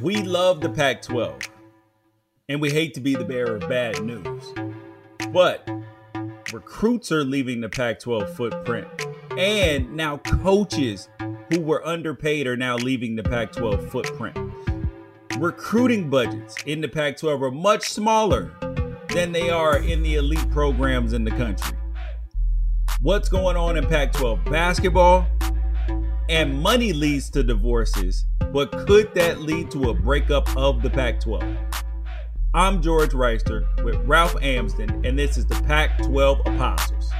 We love the Pac 12, and we hate to be the bearer of bad news. But recruits are leaving the Pac 12 footprint, and now coaches who were underpaid are now leaving the Pac 12 footprint. Recruiting budgets in the Pac 12 are much smaller than they are in the elite programs in the country. What's going on in Pac 12 basketball? And money leads to divorces, but could that lead to a breakup of the Pac 12? I'm George Wrighster with Ralph Amsden, and this is the Pac 12 Apostles.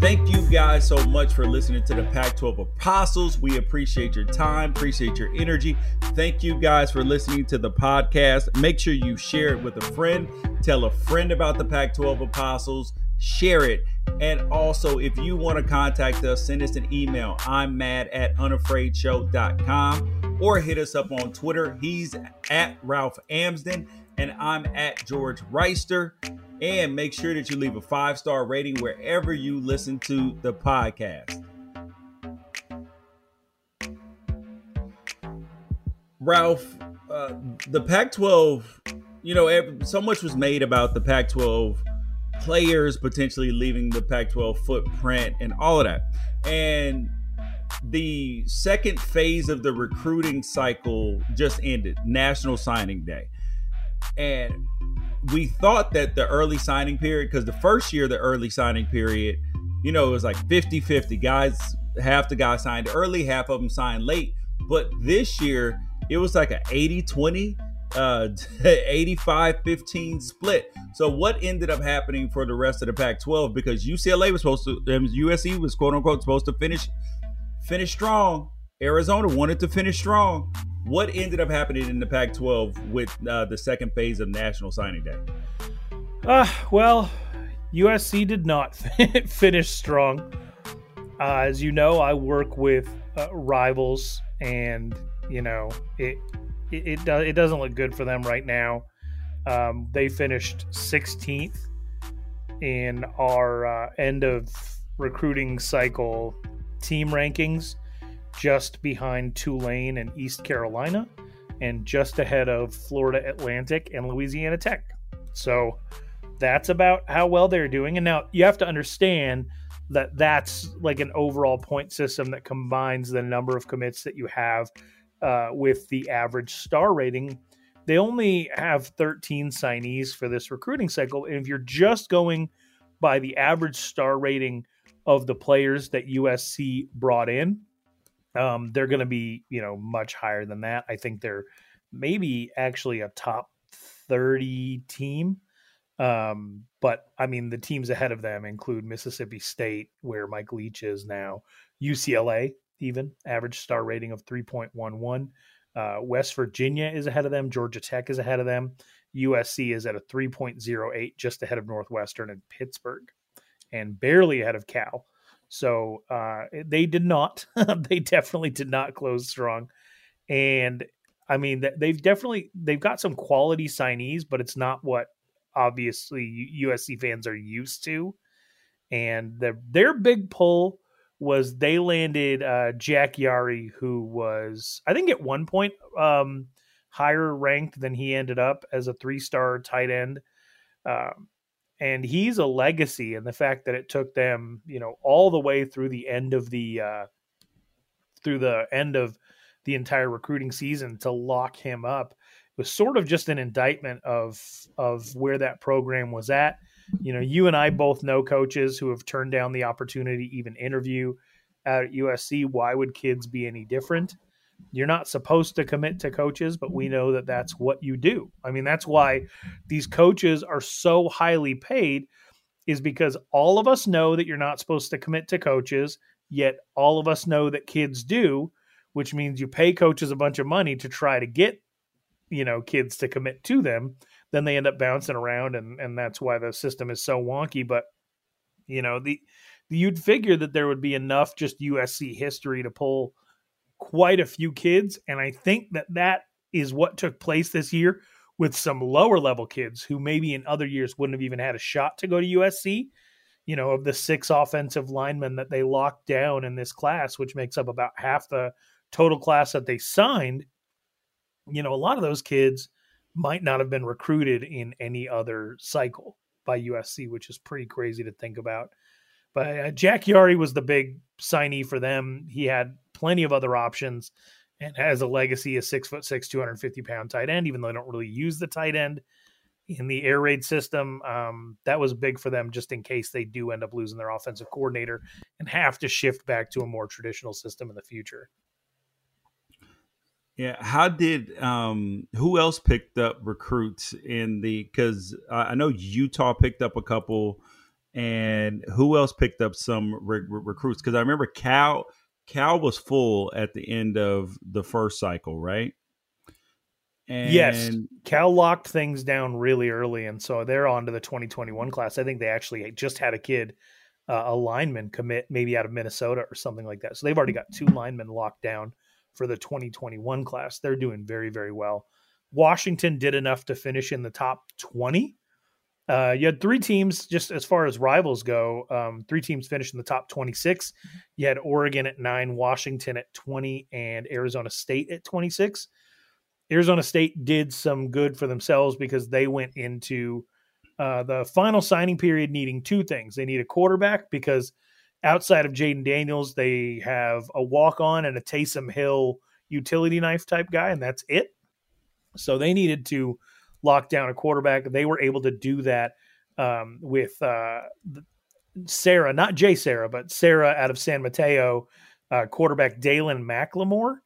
Thank you guys so much for listening to the Pac 12 Apostles. We appreciate your time, appreciate your energy. Thank you guys for listening to the podcast. Make sure you share it with a friend. Tell a friend about the Pac 12 Apostles. Share it. And also, if you want to contact us, send us an email. I'm mad at unafraidshow.com or hit us up on Twitter. He's at Ralph Amsden and I'm at George Wrighster. And make sure that you leave a five star rating wherever you listen to the podcast. Ralph, uh, the Pac 12, you know, so much was made about the Pac 12 players potentially leaving the Pac 12 footprint and all of that. And the second phase of the recruiting cycle just ended, National Signing Day. And we thought that the early signing period, because the first year, the early signing period, you know, it was like 50 50. Guys, half the guys signed early, half of them signed late. But this year, it was like an 80 20, uh, 85 15 split. So, what ended up happening for the rest of the Pac 12? Because UCLA was supposed to, USC was quote unquote supposed to finish finish strong. Arizona wanted to finish strong. What ended up happening in the Pac 12 with uh, the second phase of National Signing Day? Uh, well, USC did not finish strong. Uh, as you know, I work with uh, rivals, and you know it it it, it, doesn't look good for them right now. Um, they finished 16th in our uh, end of recruiting cycle team rankings, just behind Tulane and East Carolina, and just ahead of Florida Atlantic and Louisiana Tech. So that's about how well they're doing. And now you have to understand that that's like an overall point system that combines the number of commits that you have uh, with the average star rating. They only have 13 signees for this recruiting cycle. And if you're just going by the average star rating of the players that USC brought in, um, they're going to be, you know, much higher than that. I think they're maybe actually a top 30 team. Um, but I mean, the teams ahead of them include Mississippi State, where Mike Leach is now, UCLA, even average star rating of 3.11. Uh, West Virginia is ahead of them. Georgia Tech is ahead of them. USC is at a 3.08, just ahead of Northwestern and Pittsburgh, and barely ahead of Cal. So uh, they did not. they definitely did not close strong, and I mean they've definitely they've got some quality signees, but it's not what obviously USC fans are used to. And the, their big pull was they landed uh, Jack Yary, who was I think at one point um, higher ranked than he ended up as a three star tight end. Um, and he's a legacy and the fact that it took them you know all the way through the end of the uh through the end of the entire recruiting season to lock him up was sort of just an indictment of of where that program was at you know you and i both know coaches who have turned down the opportunity to even interview at usc why would kids be any different you're not supposed to commit to coaches, but we know that that's what you do. I mean, that's why these coaches are so highly paid, is because all of us know that you're not supposed to commit to coaches, yet all of us know that kids do, which means you pay coaches a bunch of money to try to get, you know, kids to commit to them. Then they end up bouncing around, and and that's why the system is so wonky. But you know, the you'd figure that there would be enough just USC history to pull quite a few kids. And I think that that is what took place this year with some lower level kids who maybe in other years wouldn't have even had a shot to go to USC. You know, of the six offensive linemen that they locked down in this class, which makes up about half the total class that they signed, you know, a lot of those kids might not have been recruited in any other cycle by USC, which is pretty crazy to think about. But uh, Jack Yary was the big signee for them. He had plenty of other options and has a legacy of six foot six, 250 pound tight end, even though they don't really use the tight end in the air raid system. Um, that was big for them just in case they do end up losing their offensive coordinator and have to shift back to a more traditional system in the future. Yeah, how did um who else picked up recruits in the cuz I know Utah picked up a couple and who else picked up some re- re- recruits cuz I remember Cal Cal was full at the end of the first cycle, right? And yes, Cal locked things down really early, and so they're on to the 2021 class. I think they actually just had a kid, uh, a lineman commit, maybe out of Minnesota or something like that. So they've already got two linemen locked down for the 2021 class. They're doing very, very well. Washington did enough to finish in the top 20. Uh, you had three teams, just as far as rivals go, um, three teams finished in the top 26. You had Oregon at nine, Washington at 20, and Arizona State at 26. Arizona State did some good for themselves because they went into uh, the final signing period needing two things. They need a quarterback because outside of Jayden Daniels, they have a walk on and a Taysom Hill utility knife type guy, and that's it. So they needed to lock down a quarterback. They were able to do that um, with uh, Serra, not JSerra, but Serra out of San Mateo, uh, quarterback Dalen McLemore.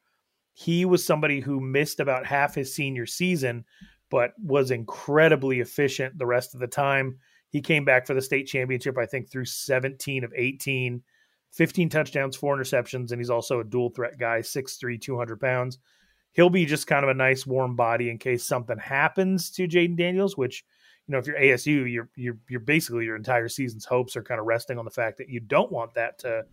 He was somebody who missed about half his senior season, but was incredibly efficient the rest of the time. He came back for the state championship, I think, through 17 of 18, 15 touchdowns, four interceptions, and he's also a dual threat guy, 6'3, 200 pounds. He'll be just kind of a nice warm body in case something happens to Jayden Daniels, which, you know, if you're ASU, you're you're you're basically your entire season's hopes are kind of resting on the fact that you don't want that to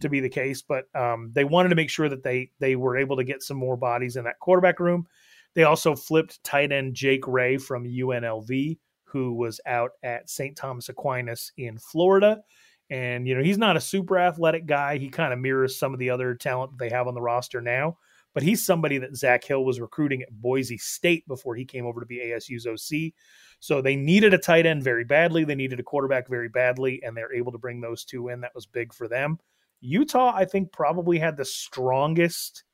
to be the case. But um, they wanted to make sure that they they were able to get some more bodies in that quarterback room. They also flipped tight end Jake Ray from UNLV who was out at St. Thomas Aquinas in Florida. And, you know, he's not a super athletic guy. He kind of mirrors some of the other talent they have on the roster now. But he's somebody that Zak Hill was recruiting at Boise State before he came over to be ASU's OC. So they needed a tight end very badly. They needed a quarterback very badly, and they're able to bring those two in. That was big for them. Utah, I think, probably had the strongest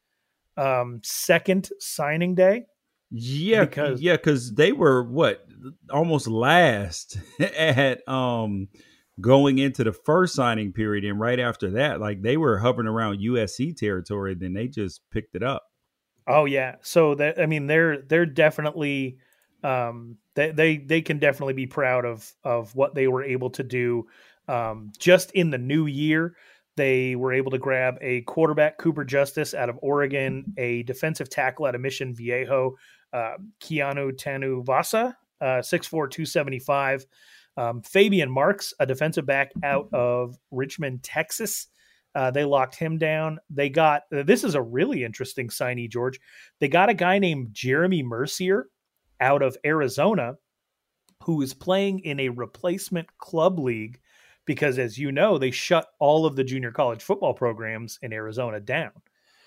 um, second signing day. Yeah, because yeah, because they were what almost last at um going into the first signing period, and right after that, like they were hovering around USC territory. Then they just picked it up. Oh yeah, so that I mean they're they're definitely um they they they can definitely be proud of of what they were able to do um just in the new year. They were able to grab a quarterback, Cooper Justice, out of Oregon, a defensive tackle out of Mission Viejo, uh, Keanu Tanuvasa, uh, 6'4, 275. Um, Fabian Marks, a defensive back out of Richmond, Texas. Uh, they locked him down. They got this is a really interesting signee, George. They got a guy named Jeremy Mercier out of Arizona who is playing in a replacement club league because, as you know, they shut all of the junior college football programs in Arizona down.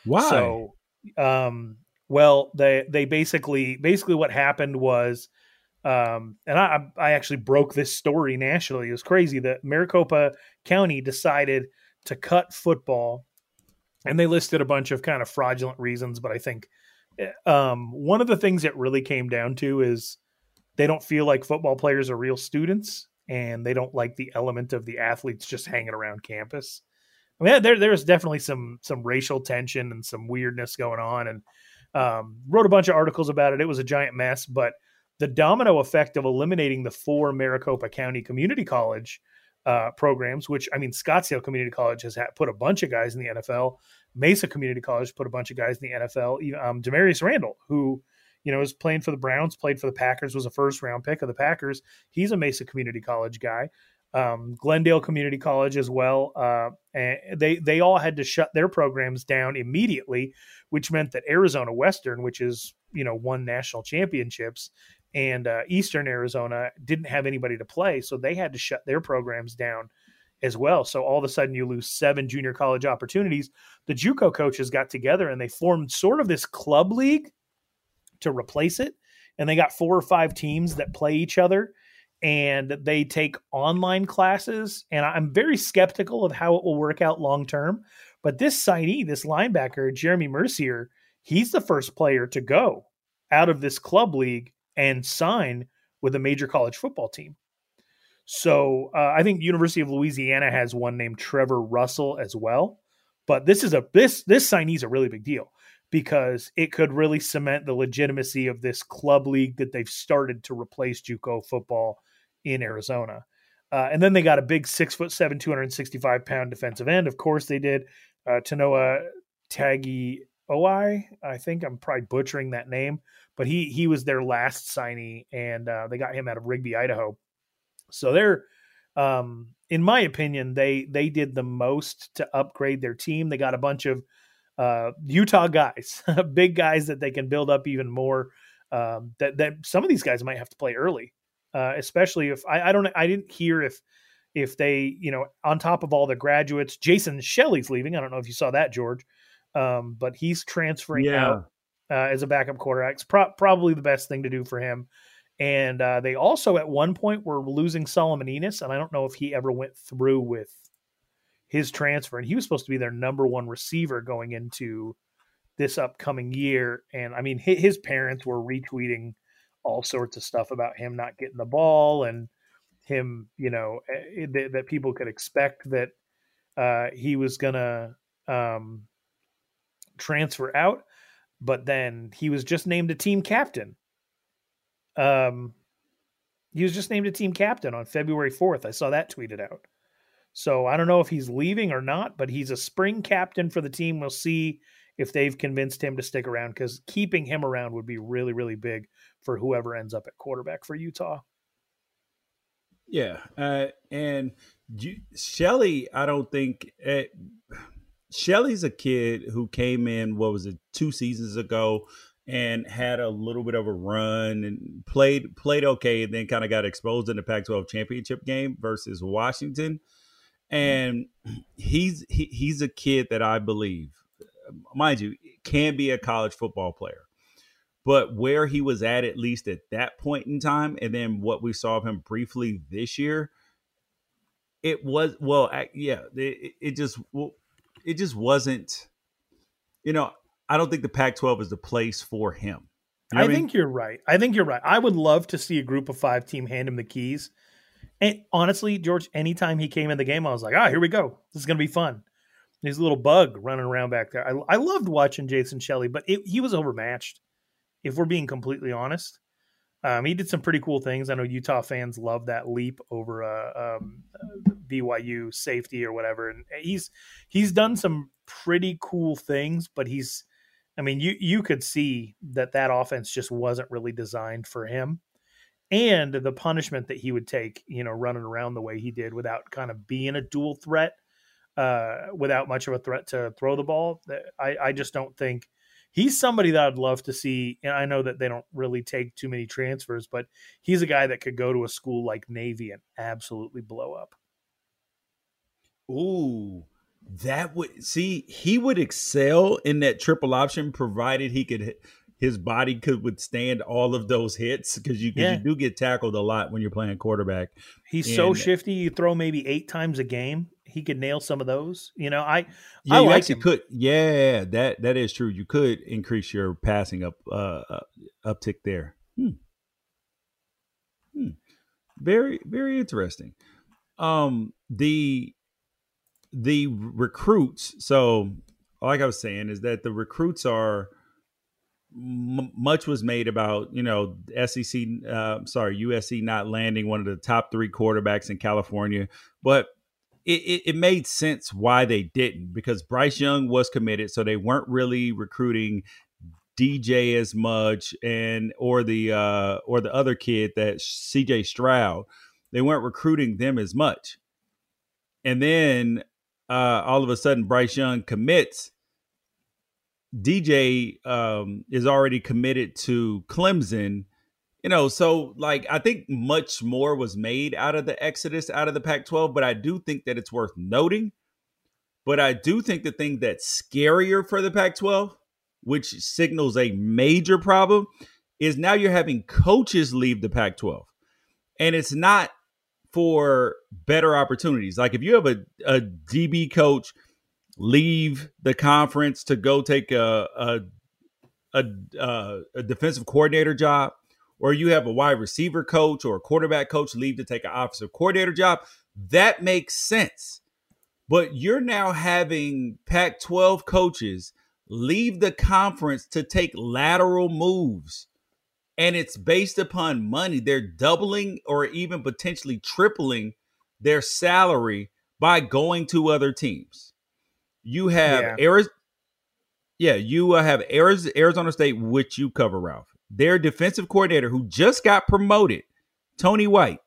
Why? So, um, well, they they basically basically what happened was, um, and I I actually broke this story nationally. It was crazy that Maricopa County decided to cut football, and they listed a bunch of kind of fraudulent reasons. But I think eh, um, one of the things it really came down to is they don't feel like football players are real students, and they don't like the element of the athletes just hanging around campus. I mean, there there's definitely some some racial tension and some weirdness going on, and um, wrote a bunch of articles about it. It was a giant mess, but the domino effect of eliminating the four Maricopa County Community College uh, programs, which I mean, Scottsdale Community College has put a bunch of guys in the NFL. Mesa Community College put a bunch of guys in the NFL. Um, Damarious Randall, who you know is playing for the Browns, played for the Packers, was a first round pick of the Packers. He's a Mesa Community College guy um, Glendale Community College as well. Uh, and they they all had to shut their programs down immediately, which meant that Arizona Western, which is you know won national championships, and uh, Eastern Arizona didn't have anybody to play, so they had to shut their programs down as well. So all of a sudden you lose seven junior college opportunities. The JUCO coaches got together and they formed sort of this club league to replace it. And they got four or five teams that play each other and they take online classes. And I'm very skeptical of how it will work out long term. But this signee, this linebacker, Jeremy Mercier, he's the first player to go out of this club league and sign with a major college football team. So uh, I think University of Louisiana has one named Trevor Russell as well. But this is a this this signee is a really big deal because it could really cement the legitimacy of this club league that they've started to replace JUCO football in Arizona. Uh, and then they got a big six foot seven, 265 pound defensive end. Of course, they did. Uh, Tanoa Tagi Oi, I think I'm probably butchering that name, but he he was their last signee, and uh, they got him out of Rigby, Idaho. So they're, um, in my opinion, they they did the most to upgrade their team. They got a bunch of uh, Utah guys, big guys that they can build up even more. Um, that that some of these guys might have to play early, uh, especially if I, I don't I didn't hear if if they you know on top of all the graduates, Jason Shelley's leaving. I don't know if you saw that, George, um, but he's transferring yeah. out uh, as a backup quarterback. It's pro- probably the best thing to do for him. And uh, they also at one point were losing Solomon Enis, and I don't know if he ever went through with his transfer. And he was supposed to be their number one receiver going into this upcoming year. And I mean, his parents were retweeting all sorts of stuff about him not getting the ball and him, you know, eh, eh, that, people could expect that uh, he was gonna um, transfer out. But then he was just named a team captain um, he was just named a team captain on February 4th. I saw that tweeted out. So I don't know if he's leaving or not, but he's a spring captain for the team. We'll see if they've convinced him to stick around because keeping him around would be really, really big for whoever ends up at quarterback for Utah. Yeah. Uh, and Shelley, I don't think. Uh, Shelley's a kid who came in, what was it, two seasons ago and had a little bit of a run and played played okay and then kind of got exposed in the Pac-12 championship game versus Washington. And he's he, he's a kid that I believe, mind you, can be a college football player. But where he was at, at least at that point in time, and then what we saw of him briefly this year, it was well, yeah, it, it just it just wasn't. You know, I don't think the Pac-12 is the place for him. You know I, I mean? think you're right. I think you're right. I would love to see a group of five team hand him the keys. And honestly, George, anytime he came in the game, I was like, ah, here we go. This is going to be fun. A little bug running around back there. I, I loved watching Jason Shelley, but it, he was overmatched, if we're being completely honest. Um, he did some pretty cool things. I know Utah fans love that leap over uh, um, BYU safety or whatever, and he's he's done some pretty cool things. But he's I mean, you you could see that that offense just wasn't really designed for him, and the punishment that he would take, you know, running around the way he did without kind of being a dual threat, uh, without much of a threat to throw the ball. I I just don't think he's somebody that I'd love to see. And I know that they don't really take too many transfers, but he's a guy that could go to a school like Navy and absolutely blow up. Ooh, that would see he would excel in that triple option provided he could his body could withstand all of those hits because you, yeah. you do get tackled a lot when you're playing quarterback. He's and, so shifty. You throw maybe eight times a game. He could nail some of those. You know, I yeah, I you like actually him. could. Yeah, that that is true. You could increase your passing up uh, uh uptick there. Hmm. Hmm. Very very interesting. Um, the the recruits. So, like I was saying, is that the recruits are m- much was made about you know SEC, uh, sorry USC not landing one of the top three quarterbacks in California, but it, it, it, made sense why they didn't because Bryce Young was committed, so they weren't really recruiting DJ as much, and or the uh, or the other kid that CJ Stroud, they weren't recruiting them as much. And then uh, all of a sudden Bryce Young commits, DJ um, is already committed to Clemson, you know, so like I think much more was made out of the exodus out of the Pac 12, but I do think that it's worth noting. But I do think the thing that's scarier for the Pac 12, which signals a major problem, is now you're having coaches leave the Pac 12. And it's not for better opportunities. Like if you have a, a DB coach leave the conference to go take a, a a, uh, a defensive coordinator job, or you have a wide receiver coach or a quarterback coach leave to take an offensive coordinator job, that makes sense. But you're now having Pac 12 coaches leave the conference to take lateral moves. And it's based upon money. They're doubling or even potentially tripling their salary by going to other teams. You have yeah. Arizona. Yeah, you uh, have Arizona State, which you cover, Ralph their defensive coordinator who just got promoted, Tony White,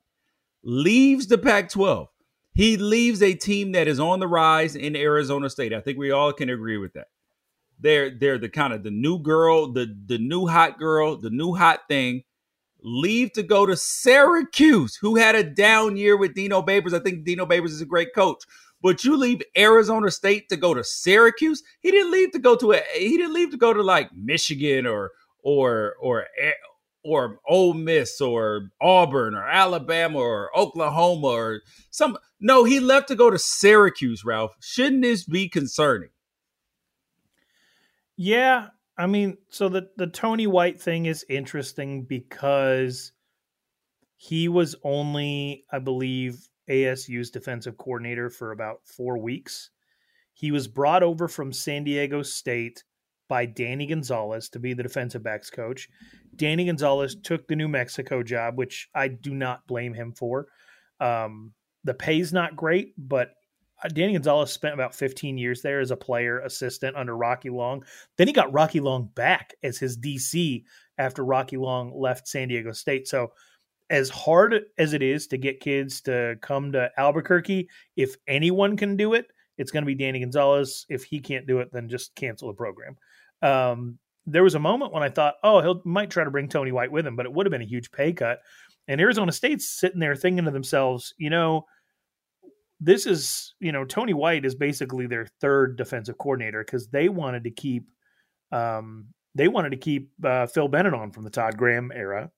leaves the Pac 12. He leaves a team that is on the rise in Arizona State. I think we all can agree with that. They're they're the kind of the new girl, the the new hot girl, the new hot thing. Leave to go to Syracuse, who had a down year with Dino Babers. I think Dino Babers is a great coach. But you leave Arizona State to go to Syracuse. He didn't leave to go to a he didn't leave to go to like Michigan or or or eh, or Ole Miss or Auburn or Alabama or Oklahoma or some. No, he left to go to Syracuse. Ralph, shouldn't this be concerning? Yeah, I mean, so the the Tony White thing is interesting because he was only, I believe, ASU's defensive coordinator for about four weeks. He was brought over from San Diego State by Danny Gonzales to be the defensive backs coach. Danny Gonzales took the New Mexico job, which I do not blame him for. Um, the pay's not great, but uh, Danny Gonzales spent about 15 years there as a player assistant under Rocky Long. Then he got Rocky Long back as his DC after Rocky Long left San Diego State. So, as hard as it is to get kids to come to Albuquerque, if anyone can do it, it's going to be Danny Gonzales. If he can't do it, then just cancel the program. Um, there was a moment when I thought, oh, he might try to bring Tony White with him, but it would have been a huge pay cut. And Arizona State's sitting there thinking to themselves, you know, this is, you know, Tony White is basically their third defensive coordinator because they wanted to keep, um, they wanted to keep uh, Phil Bennett on from the Todd Graham era,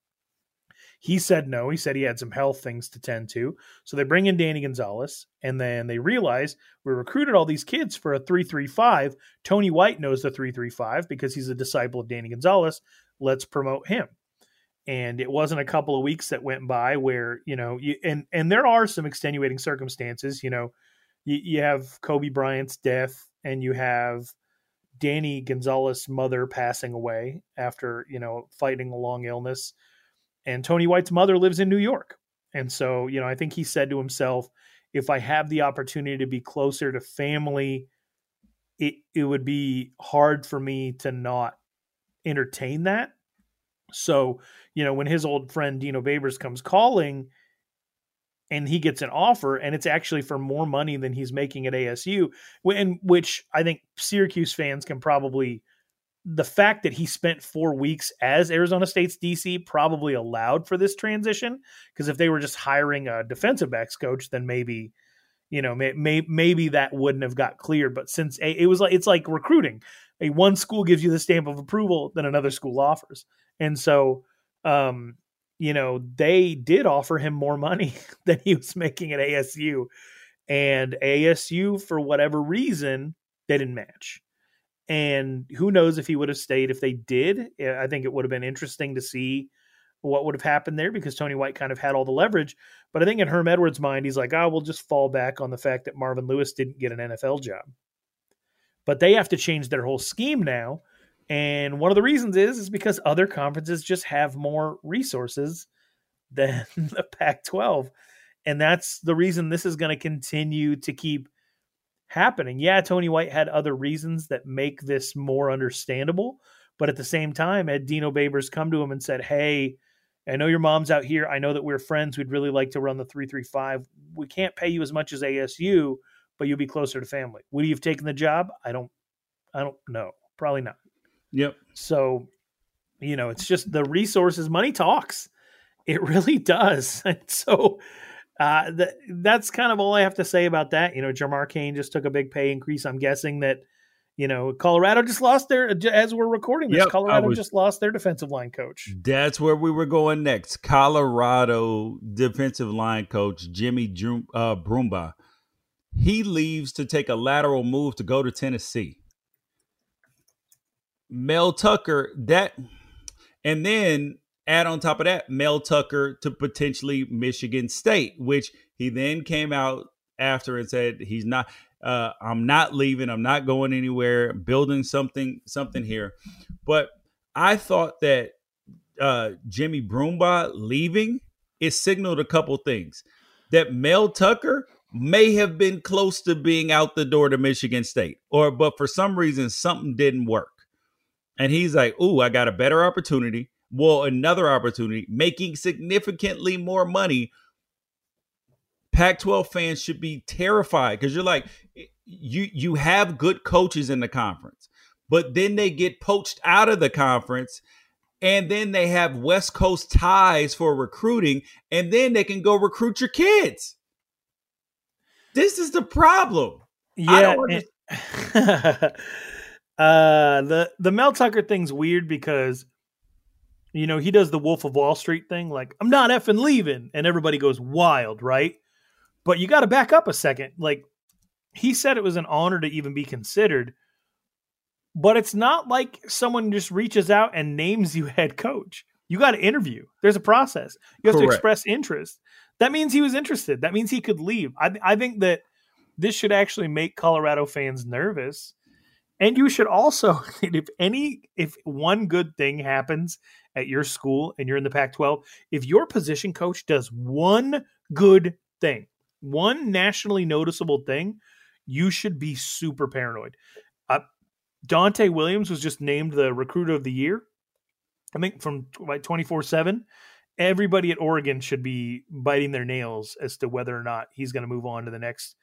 he said no. He said he had some health things to tend to. So they bring in Danny Gonzales, and then they realize we recruited all these kids for a 335. Tony White knows the 335 because he's a disciple of Danny Gonzales. Let's promote him. And it wasn't a couple of weeks that went by where, you know, you, and and there are some extenuating circumstances, you know, you, you have Kobe Bryant's death and you have Danny Gonzales' mother passing away after, you know, fighting a long illness and Tony White's mother lives in New York. And so, you know, I think he said to himself, if I have the opportunity to be closer to family, it it would be hard for me to not entertain that. So, you know, when his old friend Dino Babers comes calling and he gets an offer and it's actually for more money than he's making at ASU, and which I think Syracuse fans can probably the fact that he spent four weeks as Arizona State's DC probably allowed for this transition. Because if they were just hiring a defensive backs coach, then maybe, you know, may, may, maybe that wouldn't have got cleared. But since a, it was like it's like recruiting, a one school gives you the stamp of approval, then another school offers, and so, um, you know, they did offer him more money than he was making at ASU, and ASU for whatever reason they didn't match and who knows if he would have stayed if they did. I think it would have been interesting to see what would have happened there because Tony White kind of had all the leverage. But I think in Herm Edwards' mind, he's like, oh, we'll just fall back on the fact that Marvin Lewis didn't get an NFL job. But they have to change their whole scheme now. And one of the reasons is is because other conferences just have more resources than the Pac 12. And that's the reason this is going to continue to keep happening. Yeah, Tony White had other reasons that make this more understandable, but at the same time, had Dino Babers come to him and said, "Hey, I know your mom's out here. I know that we're friends. We'd really like to run the 335. We can't pay you as much as ASU, but you'll be closer to family. Would you have taken the job? I don't I don't know. Probably not. Yep. So, you know, it's just the resources, money talks. it really does. And so uh, that's kind of all I have to say about that. You know, Jamar Cain just took a big pay increase. I'm guessing that, you know, Colorado just lost their, as we're recording this, yep, Colorado was, just lost their defensive line coach. That's where we were going next. Colorado defensive line coach Jimmy Drum, uh, Brumbaugh. He leaves to take a lateral move to go to Tennessee. Mel Tucker, that, and then add on top of that Mel Tucker to potentially Michigan State, which he then came out after and said he's not. Uh, I'm not leaving. I'm not going anywhere. building something something here, but I thought that uh, Jimmy Brumbaugh leaving it signaled a couple things. That Mel Tucker may have been close to being out the door to Michigan State, or but for some reason something didn't work, and he's like, "Ooh, I got a better opportunity." Well, another opportunity, making significantly more money. Pac 12 fans should be terrified because you're like, you you have good coaches in the conference, but then they get poached out of the conference and then they have West Coast ties for recruiting, and then they can go recruit your kids. This is the problem. Yeah. Uh, the the Mel Tucker thing's weird because you know, he does the Wolf of Wall Street thing, like, I'm not effing leaving. And everybody goes wild, right? But you got to back up a second. Like, he said it was an honor to even be considered. But it's not like someone just reaches out and names you head coach. You got to interview. There's a process. You have Correct. to express interest. That means he was interested. That means he could leave. I, I think that this should actually make Colorado fans nervous. And you should also, if any, if one good thing happens at your school and you're in the Pac 12, if your position coach does one good thing, one nationally noticeable thing, you should be super paranoid. Uh, Donte Williams was just named the recruiter of the year. I think from like 24 7. Everybody at Oregon should be biting their nails as to whether or not he's going to move on to the next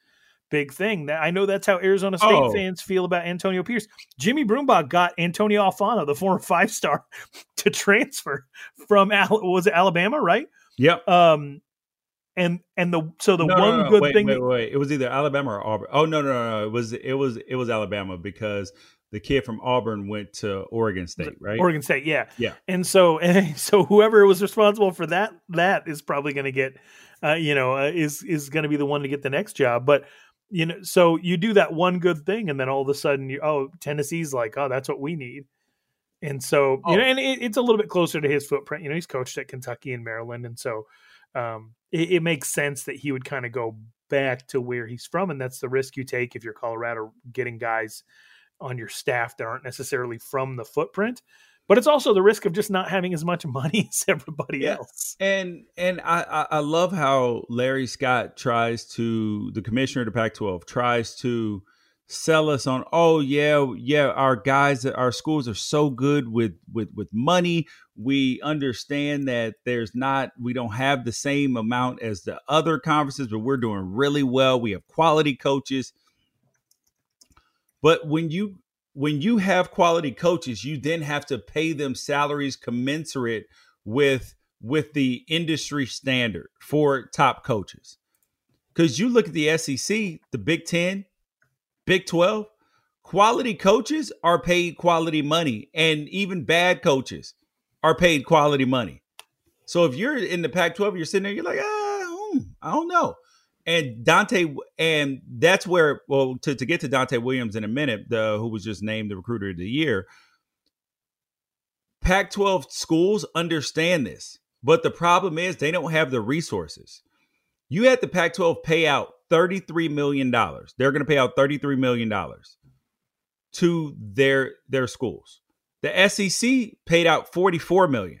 big thing. That I know that's how Arizona State oh. fans feel about Antonio Pierce. Jimmy Brumbaugh got Antonio Alfano, the former five star, to transfer from was it Alabama, right? Yep. Um, and and the so the no, one no, no, good wait, thing. Wait, wait, it was either Alabama or Auburn. Oh no, no, no, it was it was it was Alabama because the kid from Auburn went to Oregon State, right? Oregon State, yeah, yeah. And so, and so whoever was responsible for that, that is probably going to get, uh, you know, uh, is is going to be the one to get the next job. But you know, so you do that one good thing, and then all of a sudden, you oh, Tennessee's like, oh, that's what we need. And so, oh. you know, and it, it's a little bit closer to his footprint. You know, he's coached at Kentucky and Maryland, and so um, it, it makes sense that he would kind of go back to where he's from, and that's the risk you take if you're Colorado getting guys on your staff that aren't necessarily from the footprint but it's also the risk of just not having as much money as everybody yeah. else. And and I I love how Larry Scott tries to the commissioner of the Pac-12 tries to sell us on oh yeah yeah our guys our schools are so good with with with money we understand that there's not we don't have the same amount as the other conferences but we're doing really well we have quality coaches but when you when you have quality coaches, you then have to pay them salaries commensurate with with the industry standard for top coaches. Because you look at the SEC, the Big Ten, Big 12, quality coaches are paid quality money, and even bad coaches are paid quality money. So if you're in the Pac 12, you're sitting there, you're like, ah, I don't know and Donte, and that's where, well, to, to get to Donte Williams in a minute, the who was just named the recruiter of the year. Pac 12 schools understand this, but the problem is they don't have the resources. You had the Pac 12 pay out $33 million. They're going to pay out $33 million to their, their schools. The SEC paid out 44 million.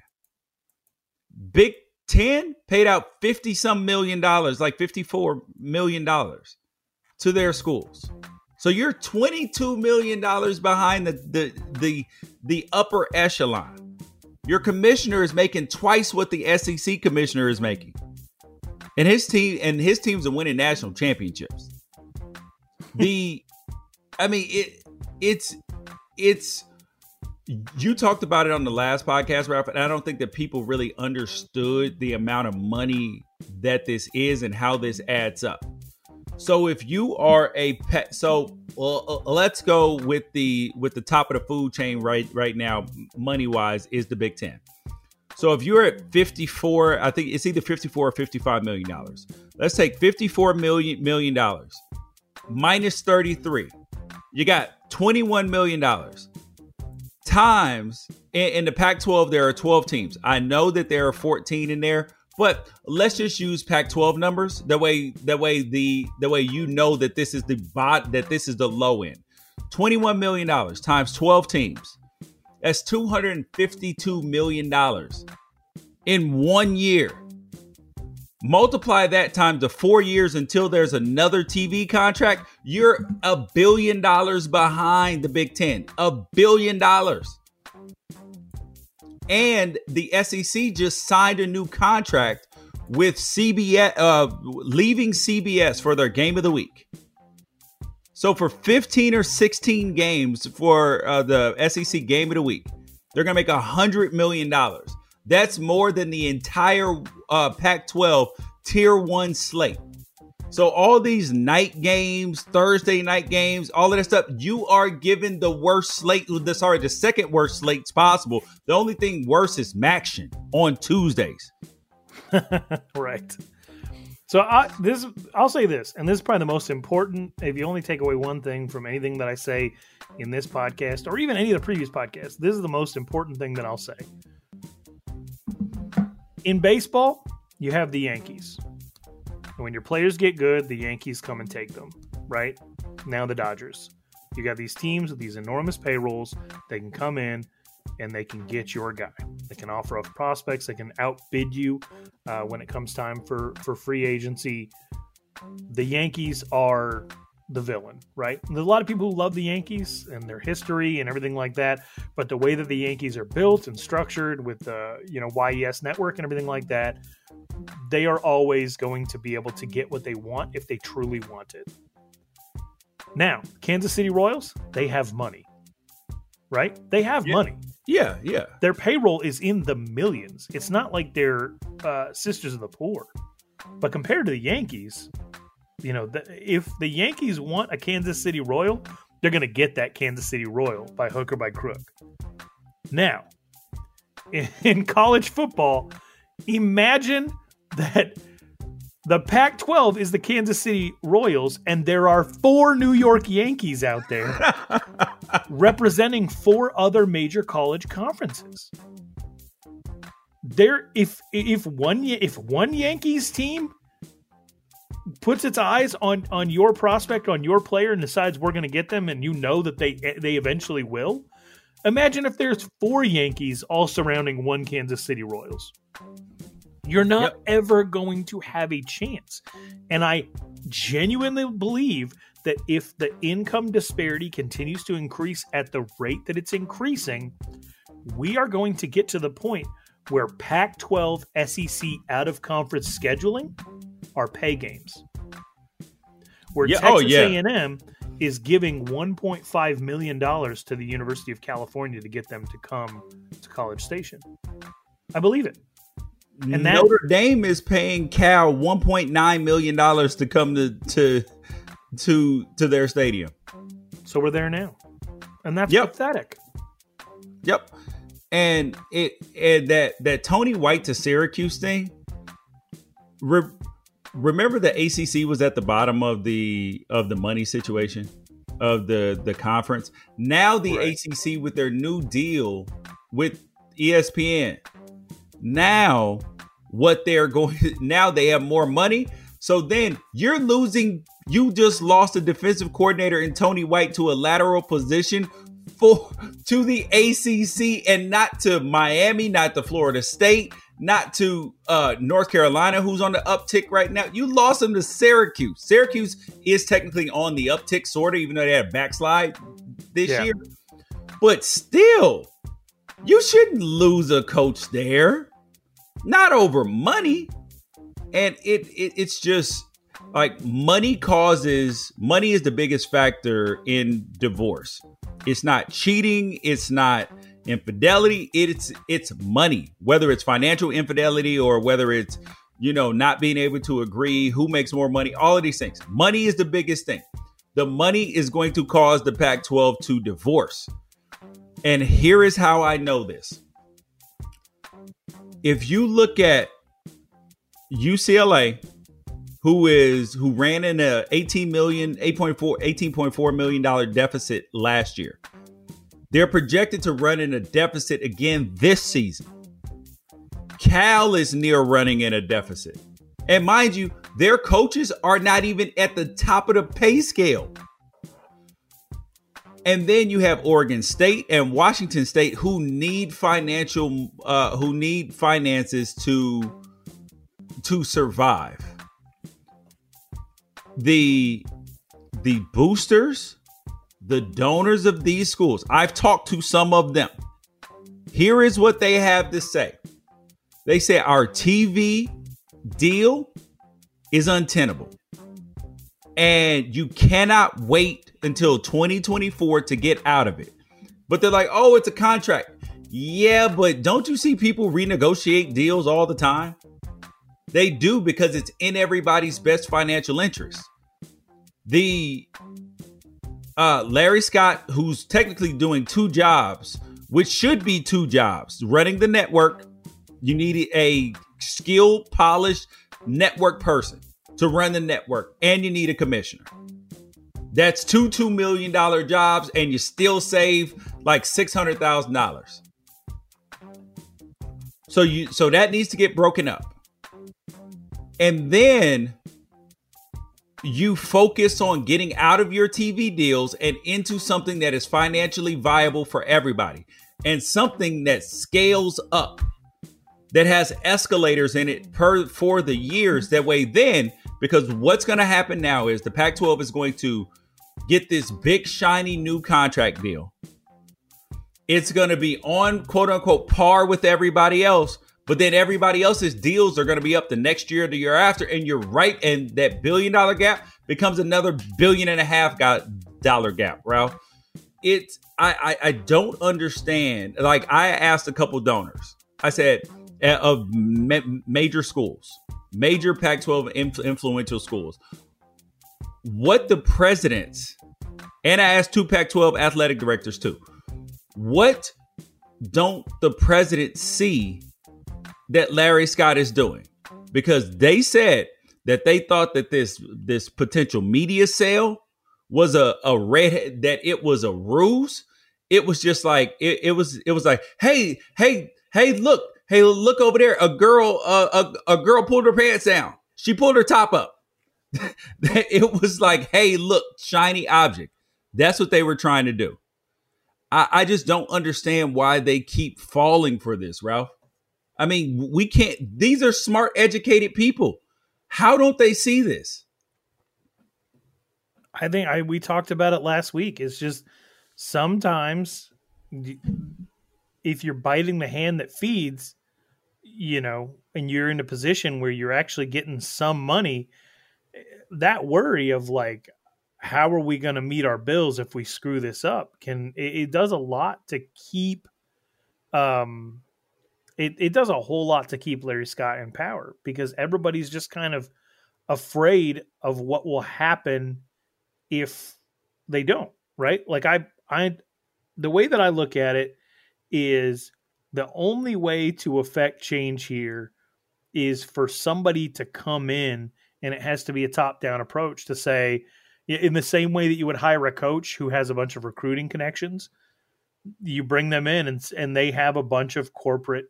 Big 10 paid out 50 some million dollars, like 54 million dollars to their schools. So you're 22 million dollars behind the, the the the upper echelon. Your commissioner is making twice what the SEC commissioner is making. And his team and his teams are winning national championships. The I mean it it's it's you talked about it on the last podcast, Ralph, and I don't think that people really understood the amount of money that this is and how this adds up. So if you are a pet, so uh, let's go with the with the top of the food chain right right now, money wise, is the Big Ten. So if you're at 54, I think it's either 54 or 55 million dollars. Let's take 54 million million dollars minus 33. You got 21 million dollars times in, in the Pac 12, there are 12 teams. I know that there are 14 in there, but let's just use Pac-12 numbers. That way, that way the the way you know that this is the bot that this is the low end. Twenty-one million dollars times 12 teams. That's 252 million dollars in one year. Multiply that times the four years until there's another TV contract. You're a billion dollars behind the Big Ten. A billion dollars. And the SEC just signed a new contract with CBS, uh, leaving CBS for their game of the week. So for 15 or 16 games for uh, the SEC game of the week, they're going to make a $100 million. That's more than the entire uh, Pac 12 tier one slate. So all these night games, Thursday night games, all of that stuff, you are given the worst slate. The sorry, the second worst slates possible. The only thing worse is MACtion on Tuesdays. right. So I this I'll say this, and this is probably the most important. If you only take away one thing from anything that I say in this podcast, or even any of the previous podcasts, this is the most important thing that I'll say. In baseball, you have the Yankees. And when your players get good, the Yankees come and take them, right? Now the Dodgers. You got these teams with these enormous payrolls. They can come in and they can get your guy. They can offer up prospects. They can outbid you uh, when it comes time for for free agency. The Yankees are the villain, right? There's a lot of people who love the Yankees and their history and everything like that, but the way that the Yankees are built and structured with the you know YES network and everything like that, they are always going to be able to get what they want if they truly want it. Now, Kansas City Royals, they have money, right? They have yeah. money. Yeah, yeah. Their payroll is in the millions. It's not like they're uh, sisters of the poor. But compared to the Yankees, you know, the, if the Yankees want a Kansas City Royal, they're going to get that Kansas City Royal by hook or by crook. Now, in, in college football, imagine that the Pac 12 is the Kansas City Royals, and there are four New York Yankees out there representing four other major college conferences. There, if if one if one Yankees team puts its eyes on on your prospect, on your player, and decides we're going to get them, and you know that they they eventually will. Imagine if there's four Yankees all surrounding one Kansas City Royals. You're not yep. ever going to have a chance. And I genuinely believe that if the income disparity continues to increase at the rate that it's increasing, we are going to get to the point where Pac 12 SEC out of conference scheduling are pay games. Where yeah, oh, Texas oh, yeah. A&M is giving 1.5 million dollars to the University of California to get them to come to College Station. I believe it. And that, Notre Dame is paying Cal 1.9 million dollars to come to to to to their stadium. So we're there now, and that's yep. pathetic. Yep, and it and that that Tony White to Syracuse thing. Re, remember the ACC was at the bottom of the of the money situation of the the conference. Now the right. ACC with their new deal with ESPN now what they're going now they have more money so then you're losing you just lost a defensive coordinator in tony white to a lateral position for to the acc and not to miami not to florida state not to uh, north carolina who's on the uptick right now you lost them to syracuse syracuse is technically on the uptick sort of even though they had a backslide this yeah. year but still you shouldn't lose a coach there not over money. And it, it it's just like money causes money is the biggest factor in divorce. It's not cheating, it's not infidelity. It's it's money, whether it's financial infidelity or whether it's you know not being able to agree who makes more money. All of these things. Money is the biggest thing. The money is going to cause the Pac-12 to divorce. And here is how I know this. If you look at UCLA, who is who ran in a 18 million 8.4 18.4 million dollar deficit last year they're projected to run in a deficit again this season. Cal is near running in a deficit. And mind you their coaches are not even at the top of the pay scale. And then you have Oregon State and Washington State who need financial uh, who need finances to to survive. The the boosters, the donors of these schools. I've talked to some of them. Here is what they have to say. They say our TV deal is untenable. And you cannot wait until 2024 to get out of it. But they're like, "Oh, it's a contract." Yeah, but don't you see people renegotiate deals all the time? They do because it's in everybody's best financial interest. The uh, Larry Scott, who's technically doing two jobs, which should be two jobs, running the network. You need a skilled, polished network person to run the network, and you need a commissioner. That's two two million dollar jobs, and you still save like six hundred thousand dollars. So you so that needs to get broken up and then you focus on getting out of your TV deals and into something that is financially viable for everybody and something that scales up that has escalators in it per for the years that way then because what's going to happen now is the Pac-12 is going to get this big shiny new contract deal. It's going to be on quote unquote par with everybody else but then everybody else's deals are going to be up the next year, the year after, and you're right. And that billion dollar gap becomes another billion and a half dollar gap, Ralph. It's I, I I don't understand. Like I asked a couple donors. I said eh, of ma- major schools, major Pac-12 influential schools, what the presidents and I asked two Pac-12 athletic directors too. What don't the president see that Larry Scott is doing because they said that they thought that this this potential media sale was a a red that it was a ruse. It was just like it, it was it was like hey hey hey look hey look over there a girl uh, a a girl pulled her pants down she pulled her top up. it was like hey look shiny object. That's what they were trying to do. I, I just don't understand why they keep falling for this, Ralph. I mean, we can't, these are smart, educated people. How don't they see this? I think I we talked about it last week. It's just sometimes if you're biting the hand that feeds, you know, and you're in a position where you're actually getting some money, that worry of like, how are we going to meet our bills if we screw this up? Can it, it does a lot to keep um it, it does a whole lot to keep Larry Scott in power because everybody's just kind of afraid of what will happen if they don't, right? Like I I the way that I look at it is the only way to affect change here is for somebody to come in and it has to be a top-down approach to say in the same way that you would hire a coach who has a bunch of recruiting connections, you bring them in and and they have a bunch of corporate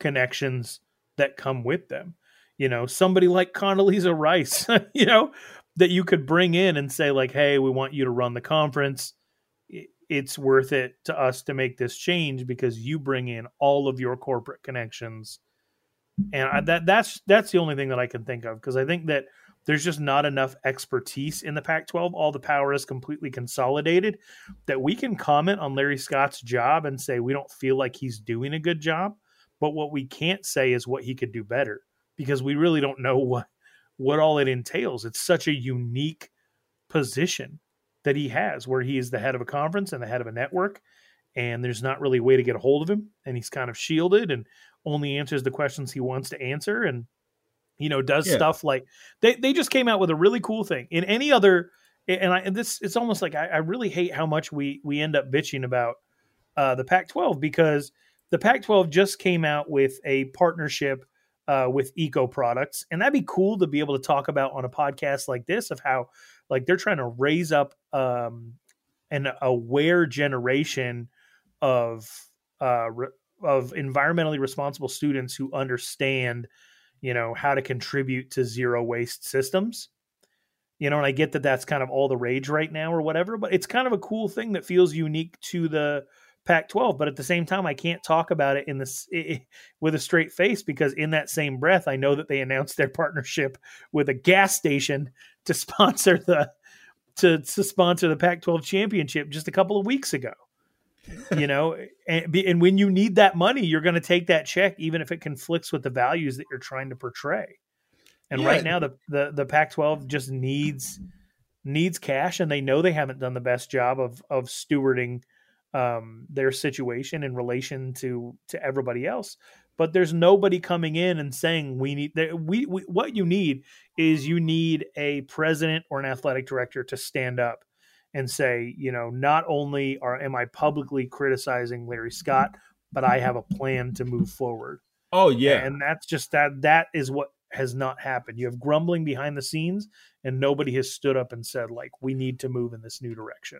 connections that come with them. You know, somebody like Condoleezza Rice, you know, that you could bring in and say, like, hey, we want you to run the conference. It's worth it to us to make this change because you bring in all of your corporate connections. And I, that that's that's the only thing that I can think of because I think that there's just not enough expertise in the Pac 12. All the power is completely consolidated that we can comment on Larry Scott's job and say we don't feel like he's doing a good job. But what we can't say is what he could do better because we really don't know what what all it entails. It's such a unique position that he has where he is the head of a conference and the head of a network and there's not really a way to get a hold of him, and he's kind of shielded and only answers the questions he wants to answer, and you know does yeah. stuff like they they just came out with a really cool thing. In any other, and I and this it's almost like I, I really hate how much we we end up bitching about uh, the Pac-12 because the Pac-12 just came out with a partnership uh, with eco products, and that'd be cool to be able to talk about on a podcast like this of how like they're trying to raise up um, an aware generation of uh, re- of environmentally responsible students who understand, you know, how to contribute to zero waste systems. You know, and I get that that's kind of all the rage right now or whatever, but it's kind of a cool thing that feels unique to the Pac-12, but at the same time, I can't talk about it in this with a straight face because in that same breath, I know that they announced their partnership with a gas station to sponsor the to, to sponsor the Pac-12 championship just a couple of weeks ago. you know, and, and when you need that money, you're going to take that check, even if it conflicts with the values that you're trying to portray. And yeah. right now, the, the the Pac-12 just needs needs cash, and they know they haven't done the best job of of stewarding um, their situation in relation to to everybody else. But there's nobody coming in and saying we need we, we what you need is you need a president or an athletic director to stand up and say, you know, not only are am I publicly criticizing Larry Scott, but I have a plan to move forward. Oh yeah. And that's just that that is what has not happened. You have grumbling behind the scenes and nobody has stood up and said like we need to move in this new direction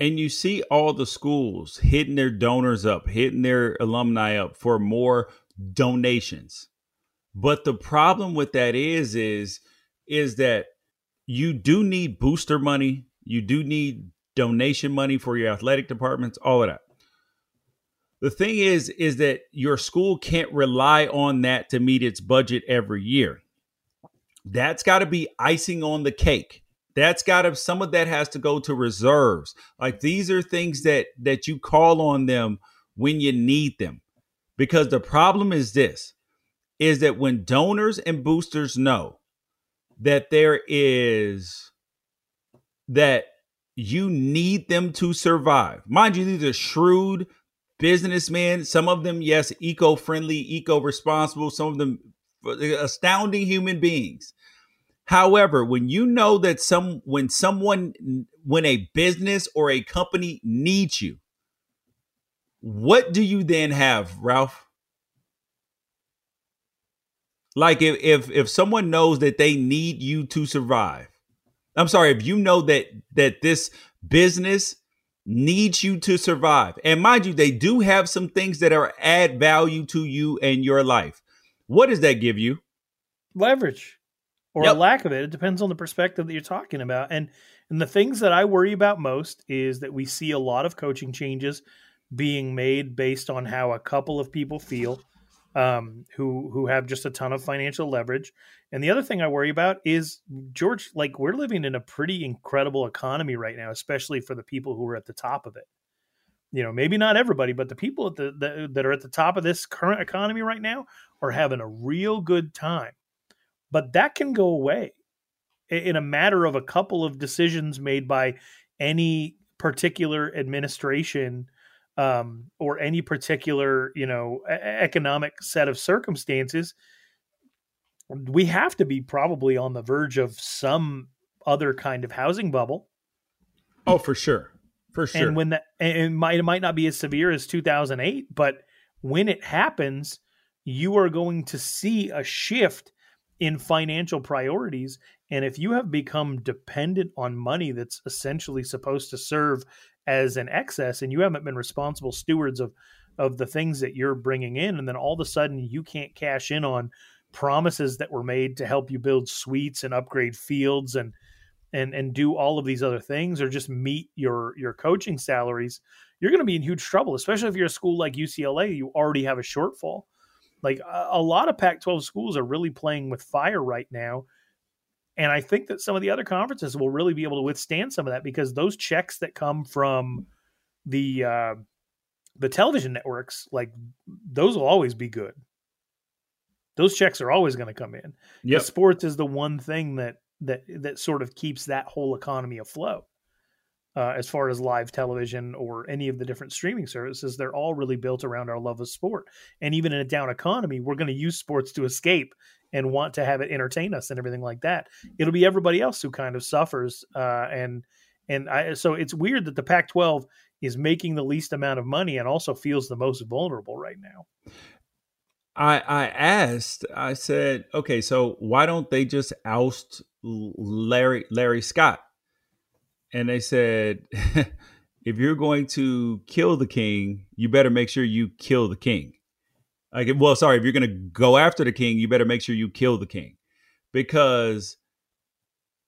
and you see all the schools hitting their donors up, hitting their alumni up for more donations. But the problem with that is is is that you do need booster money, you do need donation money for your athletic departments, all of that. The thing is is that your school can't rely on that to meet its budget every year. That's got to be icing on the cake that's got to some of that has to go to reserves. Like these are things that that you call on them when you need them. Because the problem is this is that when donors and boosters know that there is that you need them to survive mind you these are shrewd businessmen some of them yes eco-friendly eco-responsible some of them uh, astounding human beings However, when you know that some when someone when a business or a company needs you, what do you then have, Ralph? Like if if if someone knows that they need you to survive. I'm sorry, if you know that that this business needs you to survive. And mind you, they do have some things that are add value to you and your life. What does that give you? Leverage or yep. a lack of it. It depends on the perspective that you're talking about. And and the things that I worry about most is that we see a lot of coaching changes being made based on how a couple of people feel um, who who have just a ton of financial leverage. And the other thing I worry about is George, like we're living in a pretty incredible economy right now, especially for the people who are at the top of it. You know, maybe not everybody, but the people at the, the that are at the top of this current economy right now are having a real good time but that can go away in a matter of a couple of decisions made by any particular administration um, or any particular you know economic set of circumstances we have to be probably on the verge of some other kind of housing bubble. Oh for sure. For sure. and when that and it might, it might not be as severe as 2008 but when it happens you are going to see a shift in financial priorities. And if you have become dependent on money that's essentially supposed to serve as an excess and you haven't been responsible stewards of of the things that you're bringing in and then all of a sudden you can't cash in on promises that were made to help you build suites and upgrade fields and and and do all of these other things or just meet your your coaching salaries you're going to be in huge trouble especially if you're a school like UCLA you already have a shortfall like a, a lot of Pac 12 schools are really playing with fire right now. And I think that some of the other conferences will really be able to withstand some of that because those checks that come from the uh, the television networks, like those will always be good. Those checks are always going to come in. Yeah, sports is the one thing that that that sort of keeps that whole economy afloat. Uh, as far as live television or any of the different streaming services, they're all really built around our love of sport. And even in a down economy, we're going to use sports to escape and want to have it entertain us and everything like that. It'll be everybody else who kind of suffers. Uh, and and I, so it's weird that the Pac-12 is making the least amount of money and also feels the most vulnerable right now. I I asked. I said, okay, so why don't they just oust Larry Larry Scott? And they said, if you're going to kill the king, you better make sure you kill the king. Like, well, sorry, if you're going to go after the king, you better make sure you kill the king, because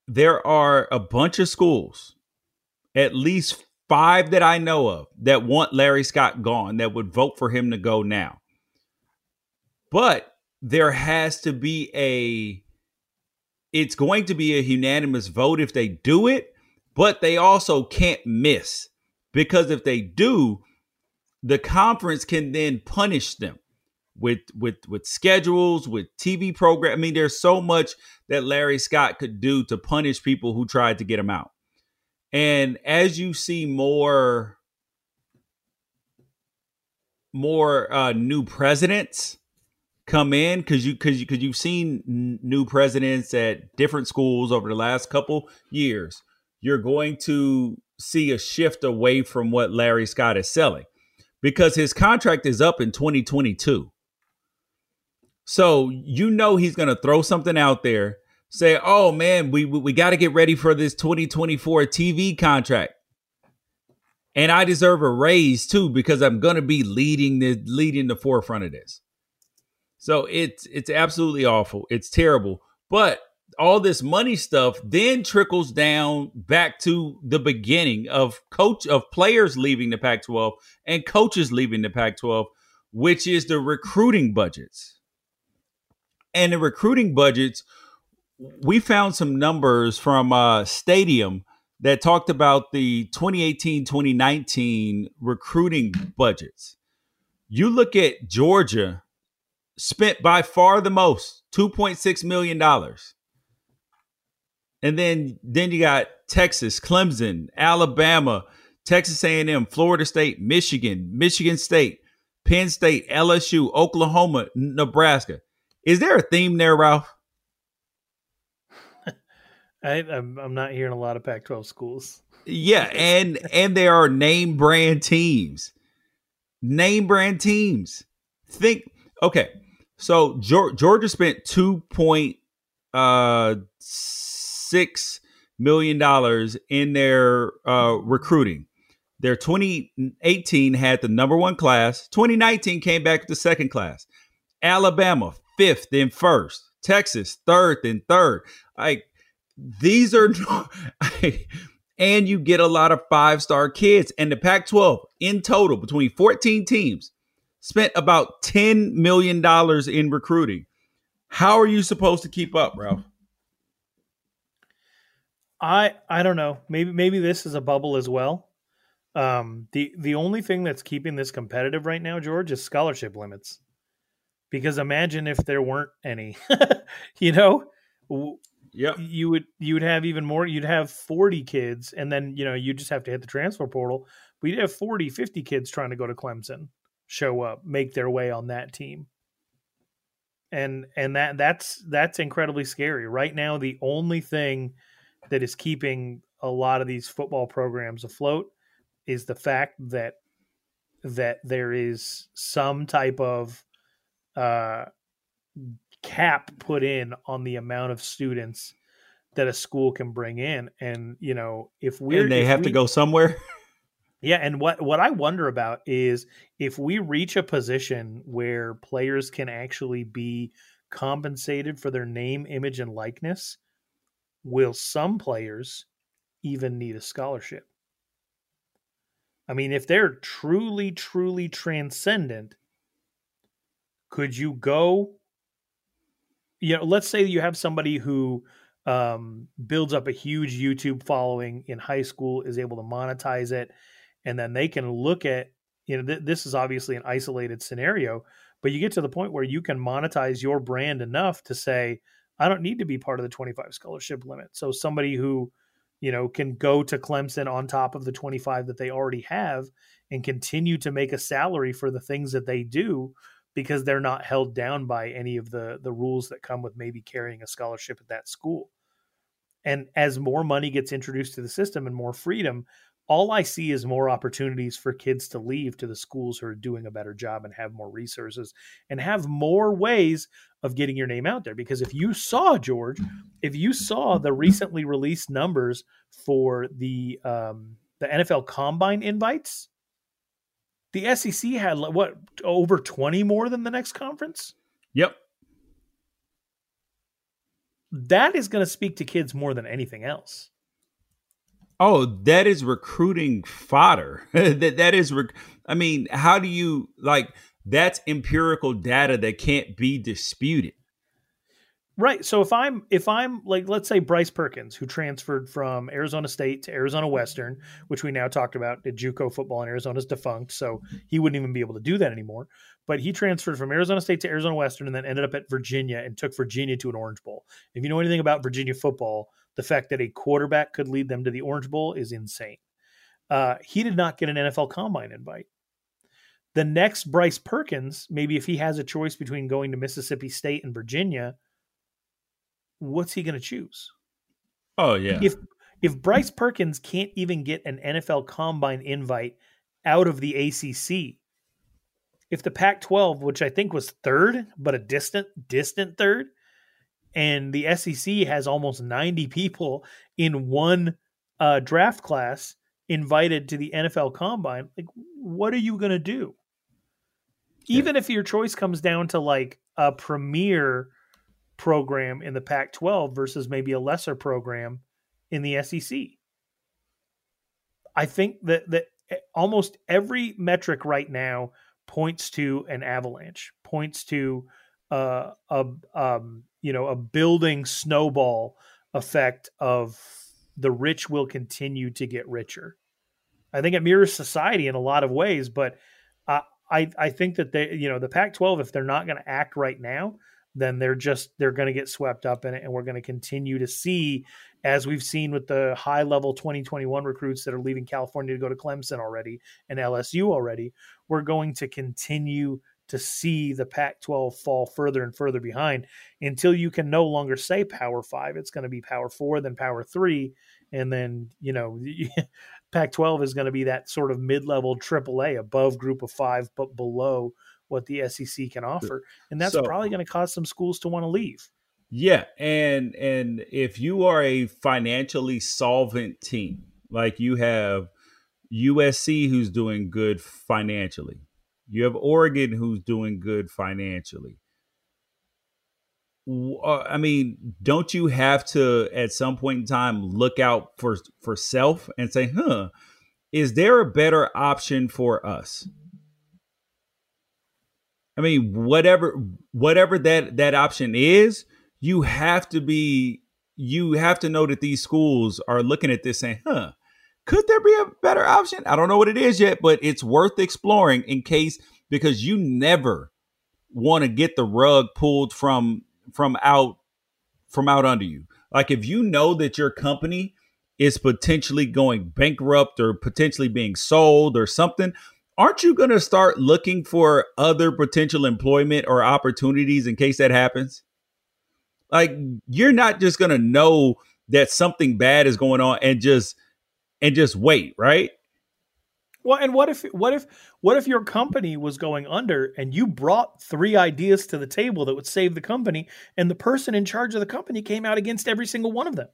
there are a bunch of schools, at least five that I know of, that want Larry Scott gone, that would vote for him to go now. But there has to be a it's going to be a unanimous vote if they do it but they also can't miss because if they do, the conference can then punish them with with with schedules, with TV program. I mean, there's so much that Larry Scott could do to punish people who tried to get him out. And as you see more more uh, new presidents come in because you because you because you've seen new presidents at different schools over the last couple years you're going to see a shift away from what Larry Scott is selling because his contract is up in 2022. So you know he's going to throw something out there, say, "Oh man, we we, got to get ready for this 2024 TV contract." And I deserve a raise too because I'm going to be leading the leading the forefront of this. So it's it's absolutely awful. It's terrible. But all this money stuff then trickles down back to the beginning of coach of players leaving the Pac-12 and coaches leaving the Pac-12, which is the recruiting budgets. And the recruiting budgets, we found some numbers from uh, Stadium that talked about the 2018-2019 recruiting budgets. You look at Georgia spent by far the most, $2.6 million and then then you got Texas, Clemson, Alabama, Texas A&M, Florida State, Michigan, Michigan State, Penn State, LSU, Oklahoma, Nebraska. Is there a theme there, Ralph? I, I'm, I'm not hearing a lot of Pac-12 schools. Yeah, and and there are name brand teams. Name brand teams. Think okay. So Georgia spent two point uh six million dollars in their uh, recruiting. Their 2018 had the number one class. 2019 came back with the second class. Alabama fifth and first. Texas third and third. Like these are, and you get a lot of five star kids. And the Pac-12 in total between 14 teams spent about 10 million dollars in recruiting. How are you supposed to keep up, Ralph? I I don't know. Maybe maybe this is a bubble as well. Um, the the only thing that's keeping this competitive right now, George, is scholarship limits. Because imagine if there weren't any, you know. Yeah, you would you would have even more. You'd have forty kids, and then you know you just have to hit the transfer portal. But you'd have 40, 50 kids trying to go to Clemson, show up, make their way on that team and and that that's that's incredibly scary right now the only thing that is keeping a lot of these football programs afloat is the fact that that there is some type of uh, cap put in on the amount of students that a school can bring in, and you know if we and they have we, to go somewhere. Yeah, and what what I wonder about is if we reach a position where players can actually be compensated for their name, image, and likeness, will some players even need a scholarship? I mean, if they're truly, truly transcendent, could you go? You know, let's say you have somebody who um, builds up a huge YouTube following in high school, is able to monetize it, and then they can look at, you know, th- this is obviously an isolated scenario, but you get to the point where you can monetize your brand enough to say, I don't need to be part of the 25 scholarship limit. So somebody who you know, can go to Clemson on top of the 25 that they already have and continue to make a salary for the things that they do because they're not held down by any of the the rules that come with maybe carrying a scholarship at that school. And as more money gets introduced to the system and more freedom, all I see is more opportunities for kids to leave to the schools who are doing a better job and have more resources and have more ways of getting your name out there. Because if you saw George, if you saw the recently released numbers for the um, the NFL Combine invites, the SEC had what over twenty more than the next conference. Yep. That is going to speak to kids more than anything else. Oh, that is recruiting fodder. that that is rec- I mean, how do you like that's empirical data that can't be disputed. Right. So if I'm if I'm like let's say Bryce Perkins who transferred from Arizona State to Arizona Western, which we now talked about, did JUCO football in Arizona is defunct, so he wouldn't even be able to do that anymore. But he transferred from Arizona State to Arizona Western and then ended up at Virginia and took Virginia to an Orange Bowl. If you know anything about Virginia football, the fact that a quarterback could lead them to the Orange Bowl is insane. Uh, he did not get an NFL Combine invite. The next Bryce Perkins, maybe if he has a choice between going to Mississippi State and Virginia, what's he going to choose? Oh yeah. If if Bryce Perkins can't even get an NFL Combine invite out of the ACC, if the Pac-12, which I think was third, but a distant distant third, and the SEC has almost 90 people in one uh, draft class invited to the NFL Combine. Like, what are you going to do? Even yeah. if your choice comes down to like a premier program in the Pac 12 versus maybe a lesser program in the SEC. I think that, that almost every metric right now points to an avalanche, points to uh, a um, you know a building snowball effect of the rich will continue to get richer. I think it mirrors society in a lot of ways, but I I, I think that they you know the Pac-12 if they're not going to act right now, then they're just they're going to get swept up in it, and we're going to continue to see as we've seen with the high level 2021 recruits that are leaving California to go to Clemson already and LSU already. We're going to continue to see the Pac 12 fall further and further behind until you can no longer say Power Five. It's going to be Power Four, then Power Three. And then, you know, Pac 12 is going to be that sort of mid level AAA above group of five, but below what the SEC can offer. And that's so, probably going to cause some schools to want to leave. Yeah. And, and if you are a financially solvent team, like you have USC who's doing good financially, you have Oregon who's doing good financially. Uh, I mean, don't you have to at some point in time look out for for self and say, "Huh, is there a better option for us?" I mean, whatever whatever that that option is, you have to be you have to know that these schools are looking at this saying, "Huh, could there be a better option? I don't know what it is yet, but it's worth exploring in case because you never want to get the rug pulled from from out from out under you. Like if you know that your company is potentially going bankrupt or potentially being sold or something, aren't you going to start looking for other potential employment or opportunities in case that happens? Like you're not just going to know that something bad is going on and just and just wait, right? Well, and what if what if what if your company was going under and you brought three ideas to the table that would save the company and the person in charge of the company came out against every single one of them?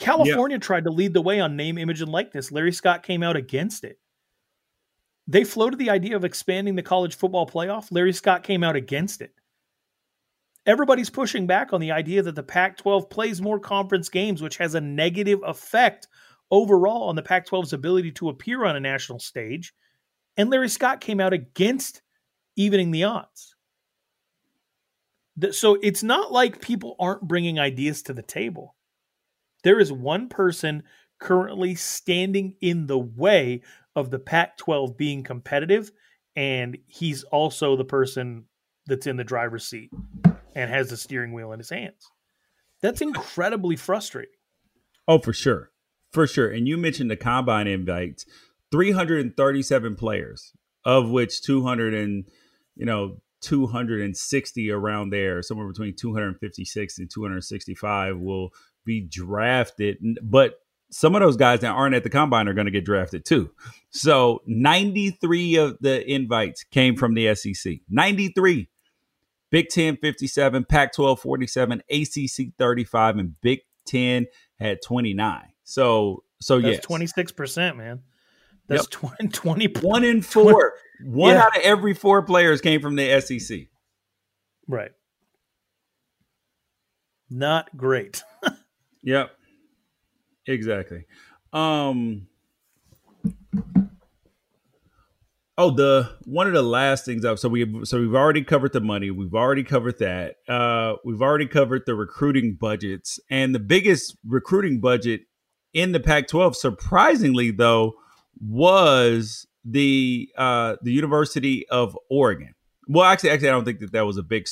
California yeah. tried to lead the way on name, image, and likeness. Larry Scott came out against it. They floated the idea of expanding the college football playoff. Larry Scott came out against it. Everybody's pushing back on the idea that the Pac 12 plays more conference games, which has a negative effect overall on the Pac 12's ability to appear on a national stage. And Larry Scott came out against evening the odds. So it's not like people aren't bringing ideas to the table. There is one person currently standing in the way of the Pac 12 being competitive, and he's also the person that's in the driver's seat and has the steering wheel in his hands. That's incredibly frustrating. Oh, for sure. For sure. And you mentioned the combine invites 337 players, of which 200 and, you know, 260 around there, somewhere between 256 and 265 will be drafted. But some of those guys that aren't at the combine are going to get drafted too. So 93 of the invites came from the SEC. 93. Big 10 57, Pac 12 47, ACC 35, and Big 10 had 29. So, so That's yes. 26%, man. That's Yep. 20, 20 One in four. One Yeah. out of every four players came from the SEC. Right. Not great. Yep. Exactly. Um Oh, the one of the last things up. So we so we've already covered the money. We've already covered that. Uh we've already covered the recruiting budgets. And the biggest recruiting budget in the Pac-12 surprisingly though was the uh the University of Oregon. Well, actually actually I don't think that that was a big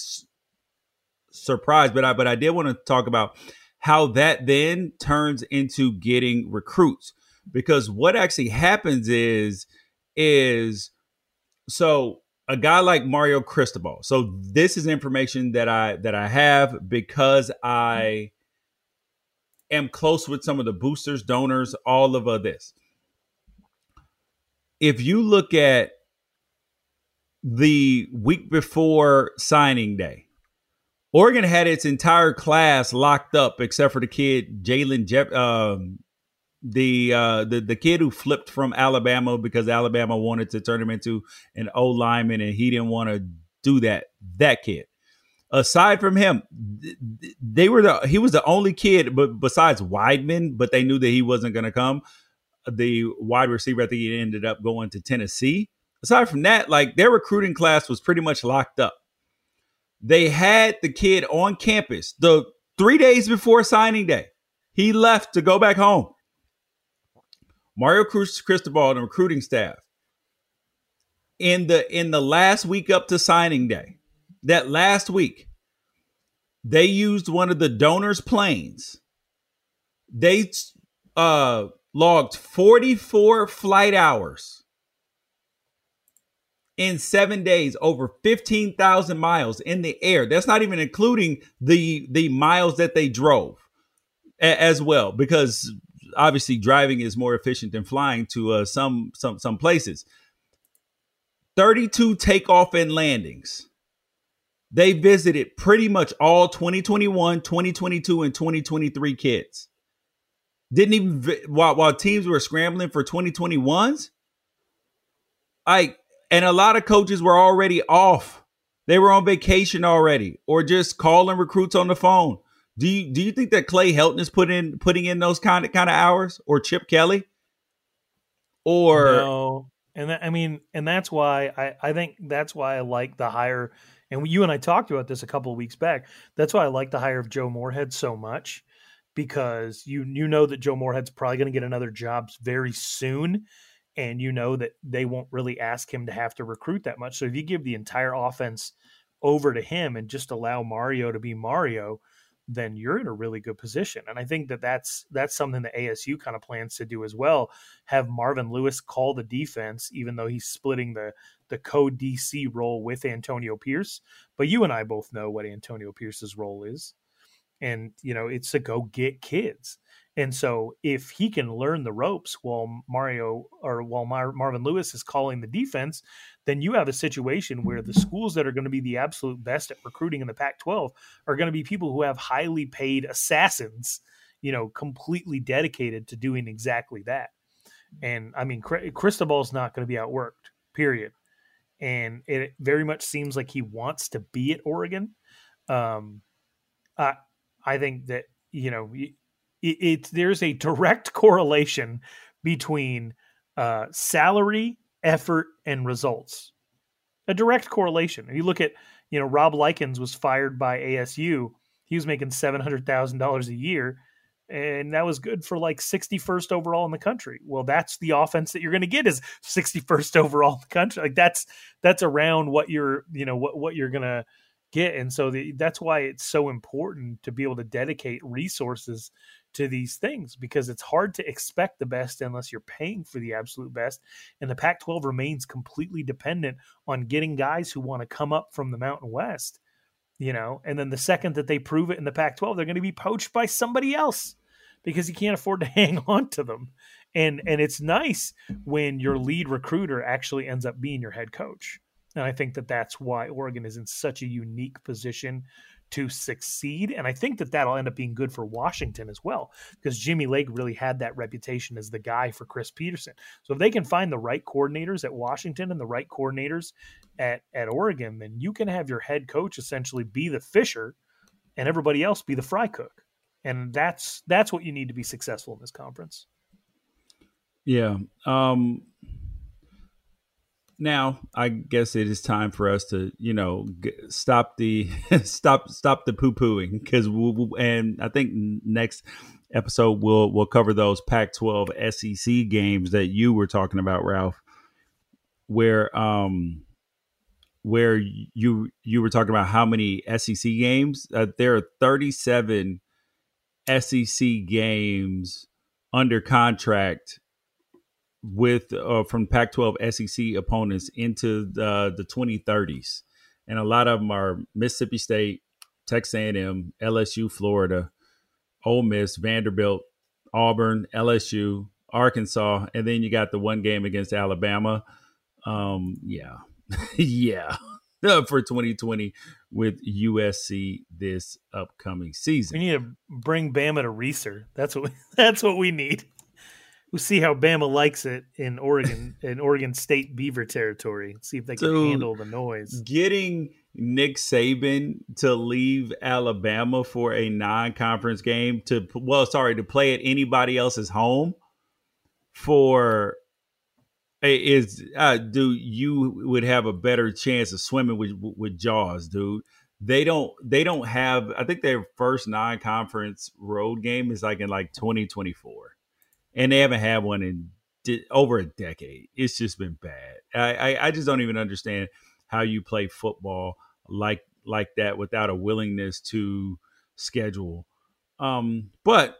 surprise, but I but I did want to talk about how that then turns into getting recruits because what actually happens is is so a guy like Mario Cristobal. So this is information that I that I have because I am close with some of the boosters, donors, all of uh, this. If you look at the week before signing day, Oregon had its entire class locked up except for the kid Jalen Jeff, um, the uh, the the kid who flipped from Alabama because Alabama wanted to turn him into an O lineman and he didn't want to do that. That kid. Aside from him, th- th- they were the he was the only kid, but besides Weidman, but they knew that he wasn't going to come. The wide receiver, I think he ended up going to Tennessee. Aside from that, like their recruiting class was pretty much locked up they had the kid on campus the three days before signing day. He left to go back home. Mario Cruz Cristobal and the recruiting staff in the in the last week up to signing day, that last week, they used one of the donors' planes. They uh logged 44 flight hours in seven days over 15,000 miles in the air. That's not even including the the miles that they drove a- as well, because obviously driving is more efficient than flying to uh, some some some places. 32 takeoff and landings. They visited pretty much all 2021, 2022, and 2023 kids. Didn't even while while teams were scrambling for 2021s. Like and a lot of coaches were already off. They were on vacation already, or just calling recruits on the phone. Do you do you think that Clay Helton is put in putting in those kind of kind of hours, or Chip Kelly, or no. And that, I mean, and that's why I, I think that's why I like the hire. And you and I talked about this a couple of weeks back. That's why I like the hire of Joe Moorhead so much because you you know that Joe Moorhead's probably going to get another job very soon, and you know that they won't really ask him to have to recruit that much. So if you give the entire offense over to him and just allow Mario to be Mario, then you're in a really good position. And I think that that's that's something that ASU kind of plans to do as well. Have Marvin Lewis call the defense, even though he's splitting the the co DC role with Antonio Pierce. But you and I both know what Antonio Pierce's role is, and you know it's to go get kids. And so if he can learn the ropes while Mario or while Mar- Marvin Lewis is calling the defense, then you have a situation where the schools that are going to be the absolute best at recruiting in the Pac 12 are going to be people who have highly paid assassins, you know, completely dedicated to doing exactly that. And I mean, Cristobal's not going to be outworked, period. And it very much seems like he wants to be at Oregon. Um, I, I think that, you know, it, it there's a direct correlation between uh, salary, effort, and results. A direct correlation. If you look at, you know, Rob Likens was fired by ASU. He was making seven hundred thousand dollars a year, and that was good for like sixty first overall in the country. Well, that's the offense that you're going to get is sixty first overall in the country. Like that's that's around what you're, you know, what what you're going to get, and so the, that's why it's so important to be able to dedicate resources to these things because it's hard to expect the best unless you're paying for the absolute best. And the Pac 12 remains completely dependent on getting guys who want to come up from the Mountain West, you know, and then the second that they prove it in the Pac 12, they're going to be poached by somebody else because you can't afford to hang on to them. And and it's nice when your lead recruiter actually ends up being your head coach. And I think that that's why Oregon is in such a unique position to succeed. And I think that that'll end up being good for Washington as well, because Jimmy Lake really had that reputation as the guy for Chris Petersen. So if they can find the right coordinators at Washington and the right coordinators at, at Oregon, then you can have your head coach essentially be the fisher and everybody else be the fry cook. And that's that's what you need to be successful in this conference. Yeah. Um now I guess it is time for us to, you know, g- stop the stop stop the poo pooing because we'll, and I think next episode we'll we'll cover those Pac-12 SEC games that you were talking about, Ralph, where um where you you were talking about how many SEC games. Uh, there are 37 SEC games under contract with uh, from Pac-12 SEC opponents into the the 2030s, and a lot of them are Mississippi State, Texas A&M, LSU, Florida, Ole Miss, Vanderbilt, Auburn, LSU, Arkansas, and then you got the one game against Alabama. Um, yeah, yeah, for 2020 with USC this upcoming season. We need to bring Bama to Reser. That's what we, that's what we need we'll see how Bama likes it in Oregon, in Oregon State Beaver territory. See if they can Dude, handle the noise. Getting Nick Saban to leave Alabama for a non-conference game to well, sorry, to play at anybody else's home for is uh, dude, you would have a better chance of swimming with with Jaws, dude. They don't they don't have I think their first non-conference road game is like in like 2024 and they haven't had one in di- over a decade. It's just been bad. I, I, I just don't even understand how you play football like like that without a willingness to schedule. Um, but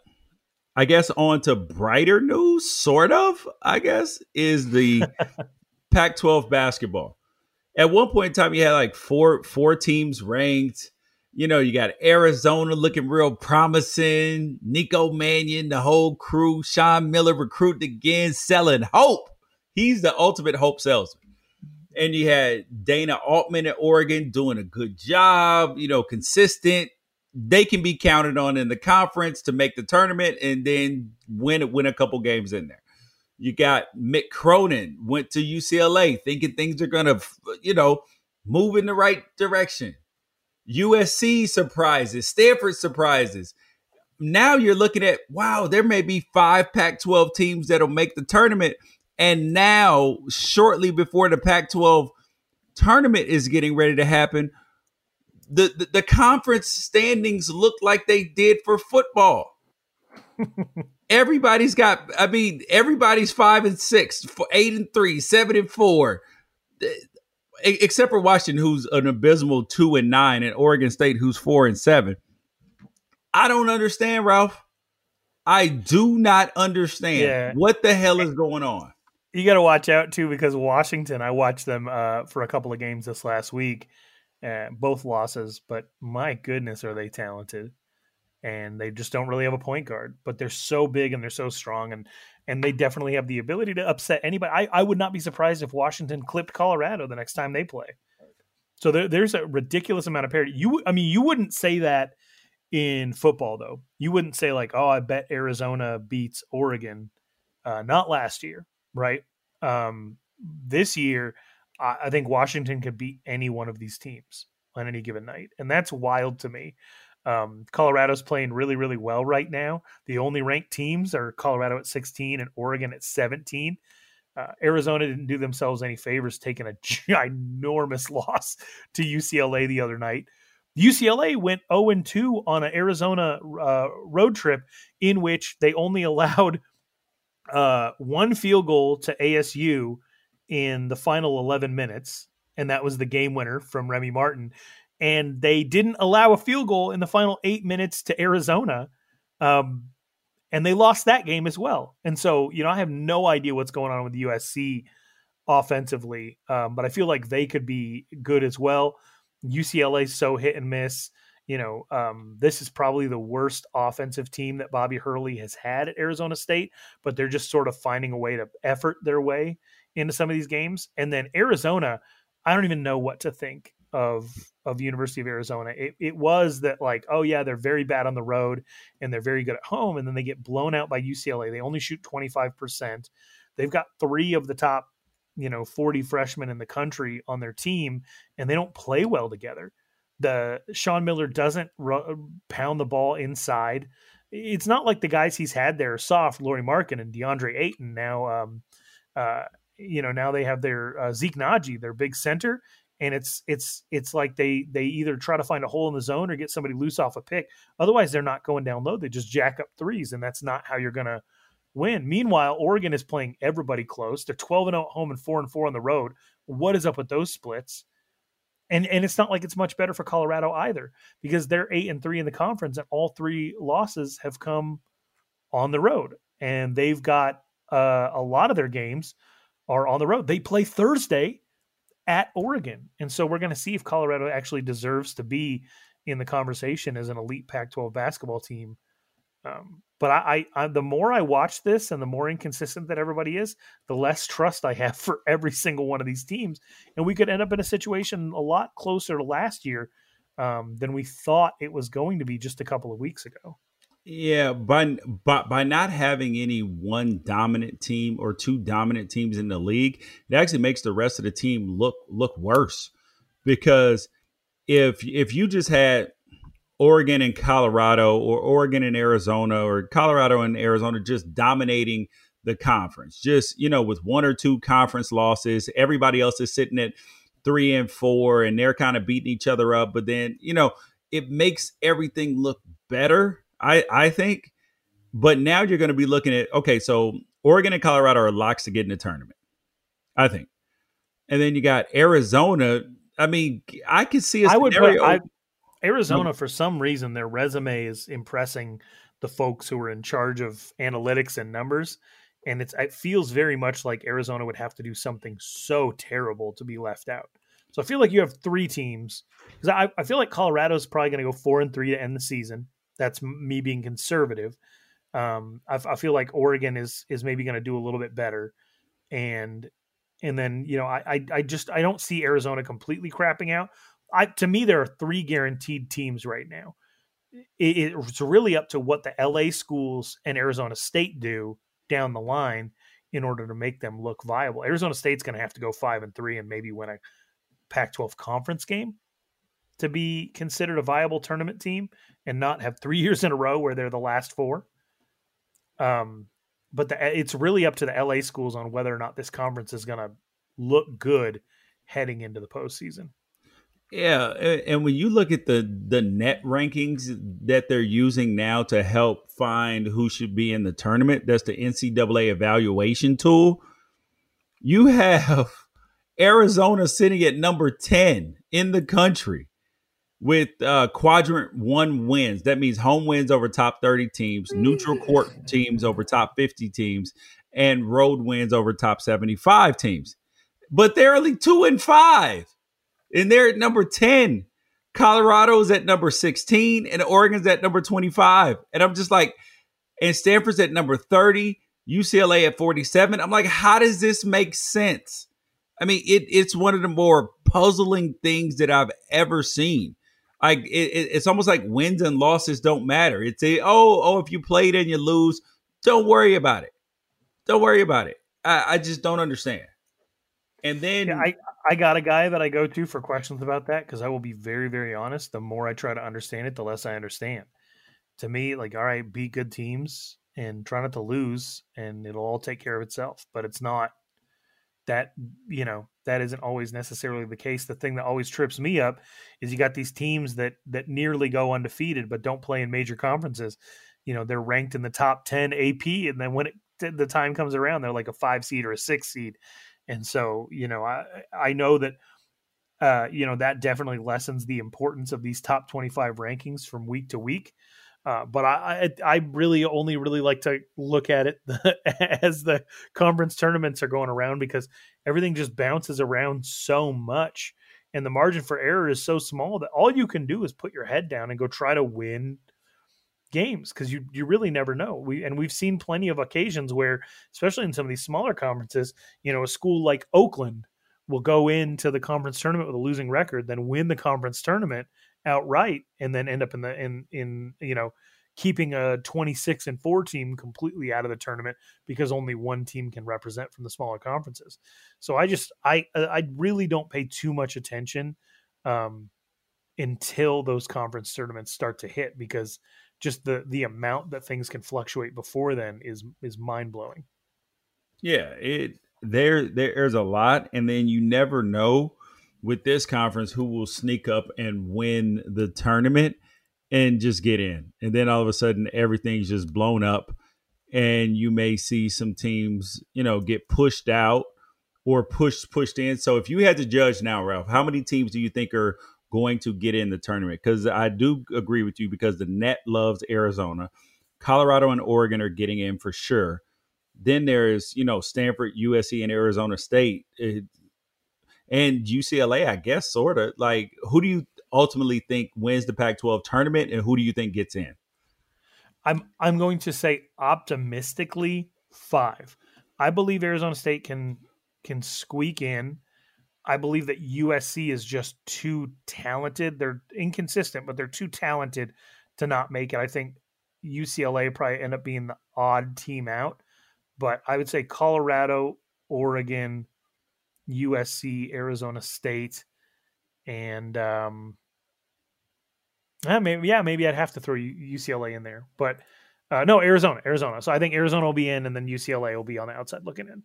I guess on to brighter news, sort of. I guess is the Pac-12 basketball. At one point in time, you had like four four teams ranked you know, you got Arizona looking real promising, Nico Mannion, the whole crew, Sean Miller recruited again, selling hope. He's the ultimate hope salesman. And you had Dana Altman at Oregon doing a good job, you know, consistent. They can be counted on in the conference to make the tournament and then win win a couple games in there. You got Mick Cronin went to UCLA thinking things are going to, you know, move in the right direction. USC surprises, Stanford surprises. Now you're looking at wow, there may be five Pac 12 teams that'll make the tournament. And now, shortly before the Pac 12 tournament is getting ready to happen, the, the, the conference standings look like they did for football. everybody's got, I mean, everybody's five and six, eight and three, seven and four except for Washington, who's an abysmal two and nine, and Oregon State, who's four and seven. I don't understand, Ralph. I do not understand yeah. what the hell is going on. You got to watch out too because Washington. I watched them uh, for a couple of games this last week, uh, both losses. But my goodness, are they talented? And they just don't really have a point guard, but they're so big and they're so strong. And and they definitely have the ability to upset anybody. I, I would not be surprised if Washington clipped Colorado the next time they play. So there, there's a ridiculous amount of parity. You, I mean, you wouldn't say that in football though. You wouldn't say like, "Oh, I bet Arizona beats Oregon." Uh, not last year, right? Um, this year, I, I think Washington could beat any one of these teams on any given night, and that's wild to me. Um, Colorado's playing really, really well right now. The only ranked teams are Colorado at 16 and Oregon at 17. Uh, Arizona didn't do themselves any favors taking a ginormous loss to UCLA the other night. UCLA went 0 2 on an Arizona uh, road trip in which they only allowed uh, one field goal to ASU in the final 11 minutes, and that was the game winner from Remy Martin and they didn't allow a field goal in the final eight minutes to Arizona. Um, and they lost that game as well. And so, you know, I have no idea what's going on with USC offensively, um, but I feel like they could be good as well. UCLA so hit and miss. You know, um, this is probably the worst offensive team that Bobby Hurley has had at Arizona State, but they're just sort of finding a way to effort their way into some of these games. And then Arizona, I don't even know what to think of of University of Arizona. It, it was that like, oh yeah, they're very bad on the road and they're very good at home, and then they get blown out by UCLA. They only shoot twenty five percent. They've got three of the top, you know, forty freshmen in the country on their team, and they don't play well together. The Sean Miller doesn't run, pound the ball inside. It's not like the guys he's had there are soft, Lauri Markkanen and DeAndre Ayton. Now, um, uh, you know, now they have their uh, Zeke Nnaji, their big center, and it's it's it's like they they either try to find a hole in the zone or get somebody loose off a pick. Otherwise, they're not going down low. They just jack up threes, and that's not how you're going to win. Meanwhile, Oregon is playing everybody close. They're 12 and 0 at home and 4 and 4 on the road. What is up with those splits? And and it's not like it's much better for Colorado either because they're 8 and 3 in the conference and all three losses have come on the road. And they've got uh, a lot of their games are on the road. They play Thursday at Oregon. And so we're going to see if Colorado actually deserves to be in the conversation as an elite Pac 12 basketball team. Um, but I, I, I, the more I watch this and the more inconsistent that everybody is, the less trust I have for every single one of these teams. And we could end up in a situation a lot closer to last year um, than we thought it was going to be just a couple of weeks ago. Yeah, by, by by not having any one dominant team or two dominant teams in the league, it actually makes the rest of the team look look worse. Because if if you just had Oregon and Colorado or Oregon and Arizona or Colorado and Arizona just dominating the conference, just you know, with one or two conference losses, everybody else is sitting at three and four and they're kind of beating each other up, but then, you know, it makes everything look better I I think. But now you're going to be looking at okay, so Oregon and Colorado are locks to get in the tournament. I think, and then you got Arizona. I mean, I could see a I would put, I, Arizona mm-hmm. for some reason their resume is impressing the folks who are in charge of analytics and numbers, and it's it feels very much like Arizona would have to do something so terrible to be left out. So I feel like you have three teams because I, I feel like Colorado's probably going to go four and three to end the season. That's me being conservative. Um, I, I feel like Oregon is is maybe going to do a little bit better, and and then you know I, I I just I don't see Arizona completely crapping out. I to me there are three guaranteed teams right now. It, it's really up to what the LA schools and Arizona State do down the line in order to make them look viable. Arizona State's going to have to go five and three and maybe win a Pac-12 conference game to be considered a viable tournament team and not have three years in a row where they're the last four. Um, but the, it's really up to the LA schools on whether or not this conference is going to look good heading into the postseason. Yeah, and when you look at the the net rankings that they're using now to help find who should be in the tournament, that's the NCAA evaluation tool. You have Arizona sitting at number 10 in the country with uh, quadrant one wins. That means home wins over top 30 teams, neutral court teams over top 50 teams, and road wins over top 75 teams. But they're only two and five, and they're at number 10. Colorado's at number 16, and Oregon's at number 25. And I'm just like, and Stanford's at number 30, UCLA at 47. I'm like, how does this make sense? I mean, it, it's one of the more puzzling things that I've ever seen like it, it's almost like wins and losses don't matter. It's a oh oh if you played and you lose, don't worry about it. Don't worry about it. I, I just don't understand. And then yeah, I I got a guy that I go to for questions about that because I will be very very honest. The more I try to understand it, the less I understand. To me, like all right, beat good teams and try not to lose, and it'll all take care of itself. But it's not that you know that isn't always necessarily the case. The thing that always trips me up is you got these teams that that nearly go undefeated but don't play in major conferences. You know, they're ranked in the top 10 AP and then when it, the time comes around they're like a 5 seed or a 6 seed. And so, you know, I I know that uh, you know, that definitely lessens the importance of these top 25 rankings from week to week. Uh, but I, I, I really only really like to look at it as the conference tournaments are going around because everything just bounces around so much, and the margin for error is so small that all you can do is put your head down and go try to win games because you you really never know. We and we've seen plenty of occasions where, especially in some of these smaller conferences, you know, a school like Oakland will go into the conference tournament with a losing record, then win the conference tournament outright, and then end up in the in in you know keeping a 26 and 4 team completely out of the tournament because only one team can represent from the smaller conferences. So I just I I really don't pay too much attention um, until those conference tournaments start to hit because just the the amount that things can fluctuate before then is is mind blowing. Yeah, it there there's a lot, and then you never know with this conference who will sneak up and win the tournament and just get in, and then all of a sudden everything's just blown up, and you may see some teams you know get pushed out or pushed pushed in. So if you had to judge now, Ralph, how many teams do you think are going to get in the tournament because I do agree with you because the net loves Arizona. Colorado and Oregon are getting in for sure. Then there's, you know, Stanford, USC, and Arizona State. It, and UCLA, I guess, sort of. Like, who do you ultimately think wins the Pac 12 tournament and who do you think gets in? I'm I'm going to say optimistically five. I believe Arizona State can can squeak in. I believe that USC is just too talented. They're inconsistent, but they're too talented to not make it. I think UCLA probably end up being the odd team out, but I would say Colorado, Oregon, USC, Arizona State, and um, yeah, maybe yeah, maybe I'd have to throw UCLA in there, but uh, no, Arizona, Arizona. So I think Arizona will be in, and then UCLA will be on the outside looking in.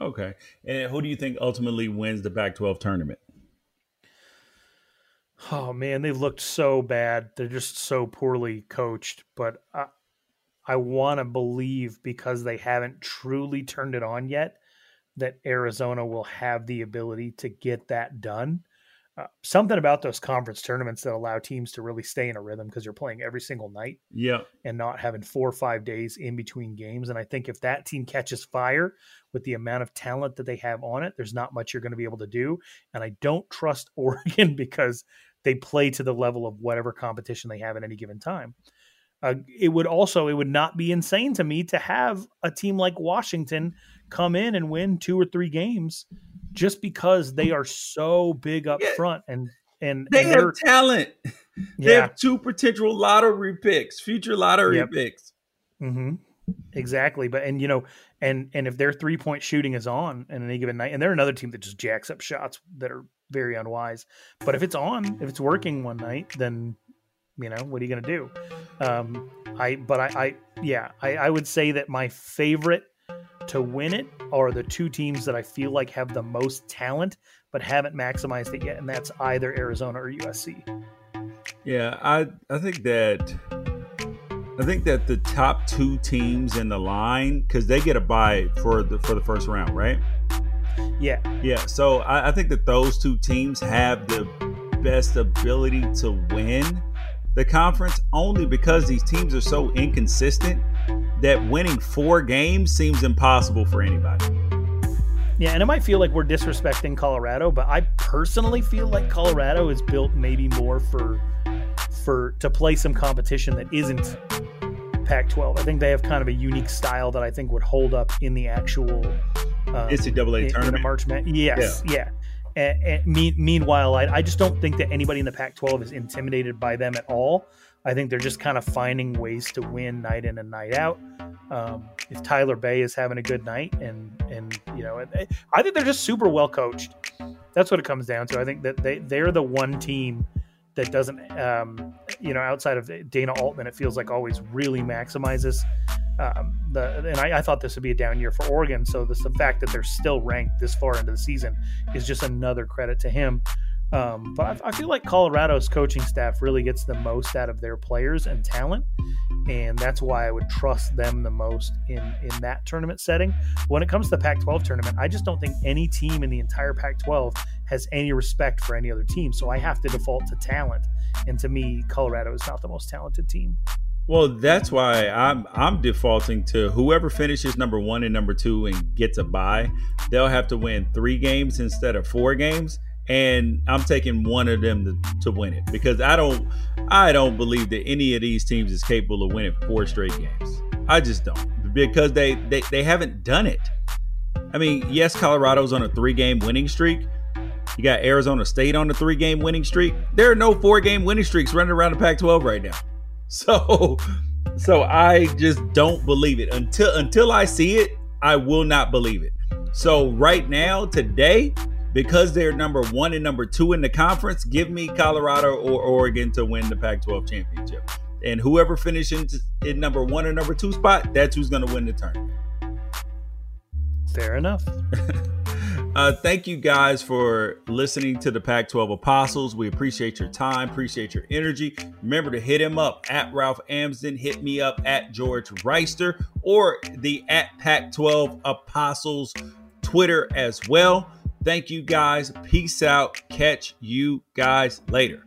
Okay. And who do you think ultimately wins the Pac 12 tournament? Oh, man, they've looked so bad. They're just so poorly coached. But I, I want to believe because they haven't truly turned it on yet that Arizona will have the ability to get that done. Uh, something about those conference tournaments that allow teams to really stay in a rhythm because you're playing every single night yeah and not having four or five days in between games and i think if that team catches fire with the amount of talent that they have on it there's not much you're going to be able to do and i don't trust oregon because they play to the level of whatever competition they have at any given time uh, it would also it would not be insane to me to have a team like washington come in and win two or three games just because they are so big up yeah. front and and they and have talent. They have two potential lottery picks, future lottery yep. picks. Mm-hmm. Exactly, but and you know, and and if their three point shooting is on in any given night, and they're another team that just jacks up shots that are very unwise. But if it's on, if it's working one night, then you know what are you going to do? Um, I but I, I yeah, I, I would say that my favorite to win it are the two teams that I feel like have the most talent but haven't maximized it yet, and that's either Arizona or USC. Yeah, I I think that I think that the top two teams in the line because they get a bye for the for the first round, right? Yeah, yeah. So I, I think that those two teams have the best ability to win the conference only because these teams are so inconsistent that winning four games seems impossible for anybody. Yeah, and it might feel like we're disrespecting Colorado, but I personally feel like Colorado is built maybe more for for to play some competition that isn't Pac-12. I think they have kind of a unique style that I think would hold up in the actual um, NCAA in, tournament. In March Madness. Yes, yeah. yeah. And, and me, meanwhile, I, I just don't think that anybody in the Pac-12 is intimidated by them at all. I think they're just kind of finding ways to win night in and night out. Um, if Tyler Bey is having a good night, and and you know, I think they're just super well coached. That's what it comes down to. I think that they they're the one team that doesn't, um, you know, outside of Dana Altman, it feels like always really maximizes um, the. And I, I, thought this would be a down year for Oregon, so this the fact that they're still ranked this far into the season is just another credit to him. Um, but I, I, feel like Colorado's coaching staff really gets the most out of their players and talent, and that's why I would trust them the most in in that tournament setting. When it comes to the Pac-12 tournament, I just don't think any team in the entire Pac-12 has any respect for any other team. So I have to default to talent. And to me, Colorado is not the most talented team. Well, that's why I'm I'm defaulting to whoever finishes number one and number two and gets a bye. They'll have to win three games instead of four games, and I'm taking one of them to, to win it because I don't I don't believe that any of these teams is capable of winning four straight games. I just don't because they they, they haven't done it. I mean, yes, Colorado's on a three game winning streak. You got Arizona State on a three game winning streak. There are no four game winning streaks running around the Pac 12 right now. So so I just don't believe it. Until until I see it, I will not believe it. So right now, today, because they're number one and number two in the conference, give me Colorado or Oregon to win the Pac-12 championship. And whoever finishes in number one or number two spot, that's who's going to win the tournament. Fair enough. Uh, thank you guys for listening to the Pac 12 Apostles. We appreciate your time, appreciate your energy. Remember to hit him up at Ralph Amsden, hit me up at George Wrighster, or the at Pac 12 Apostles Twitter as well. Thank you guys. Peace out. Catch you guys later.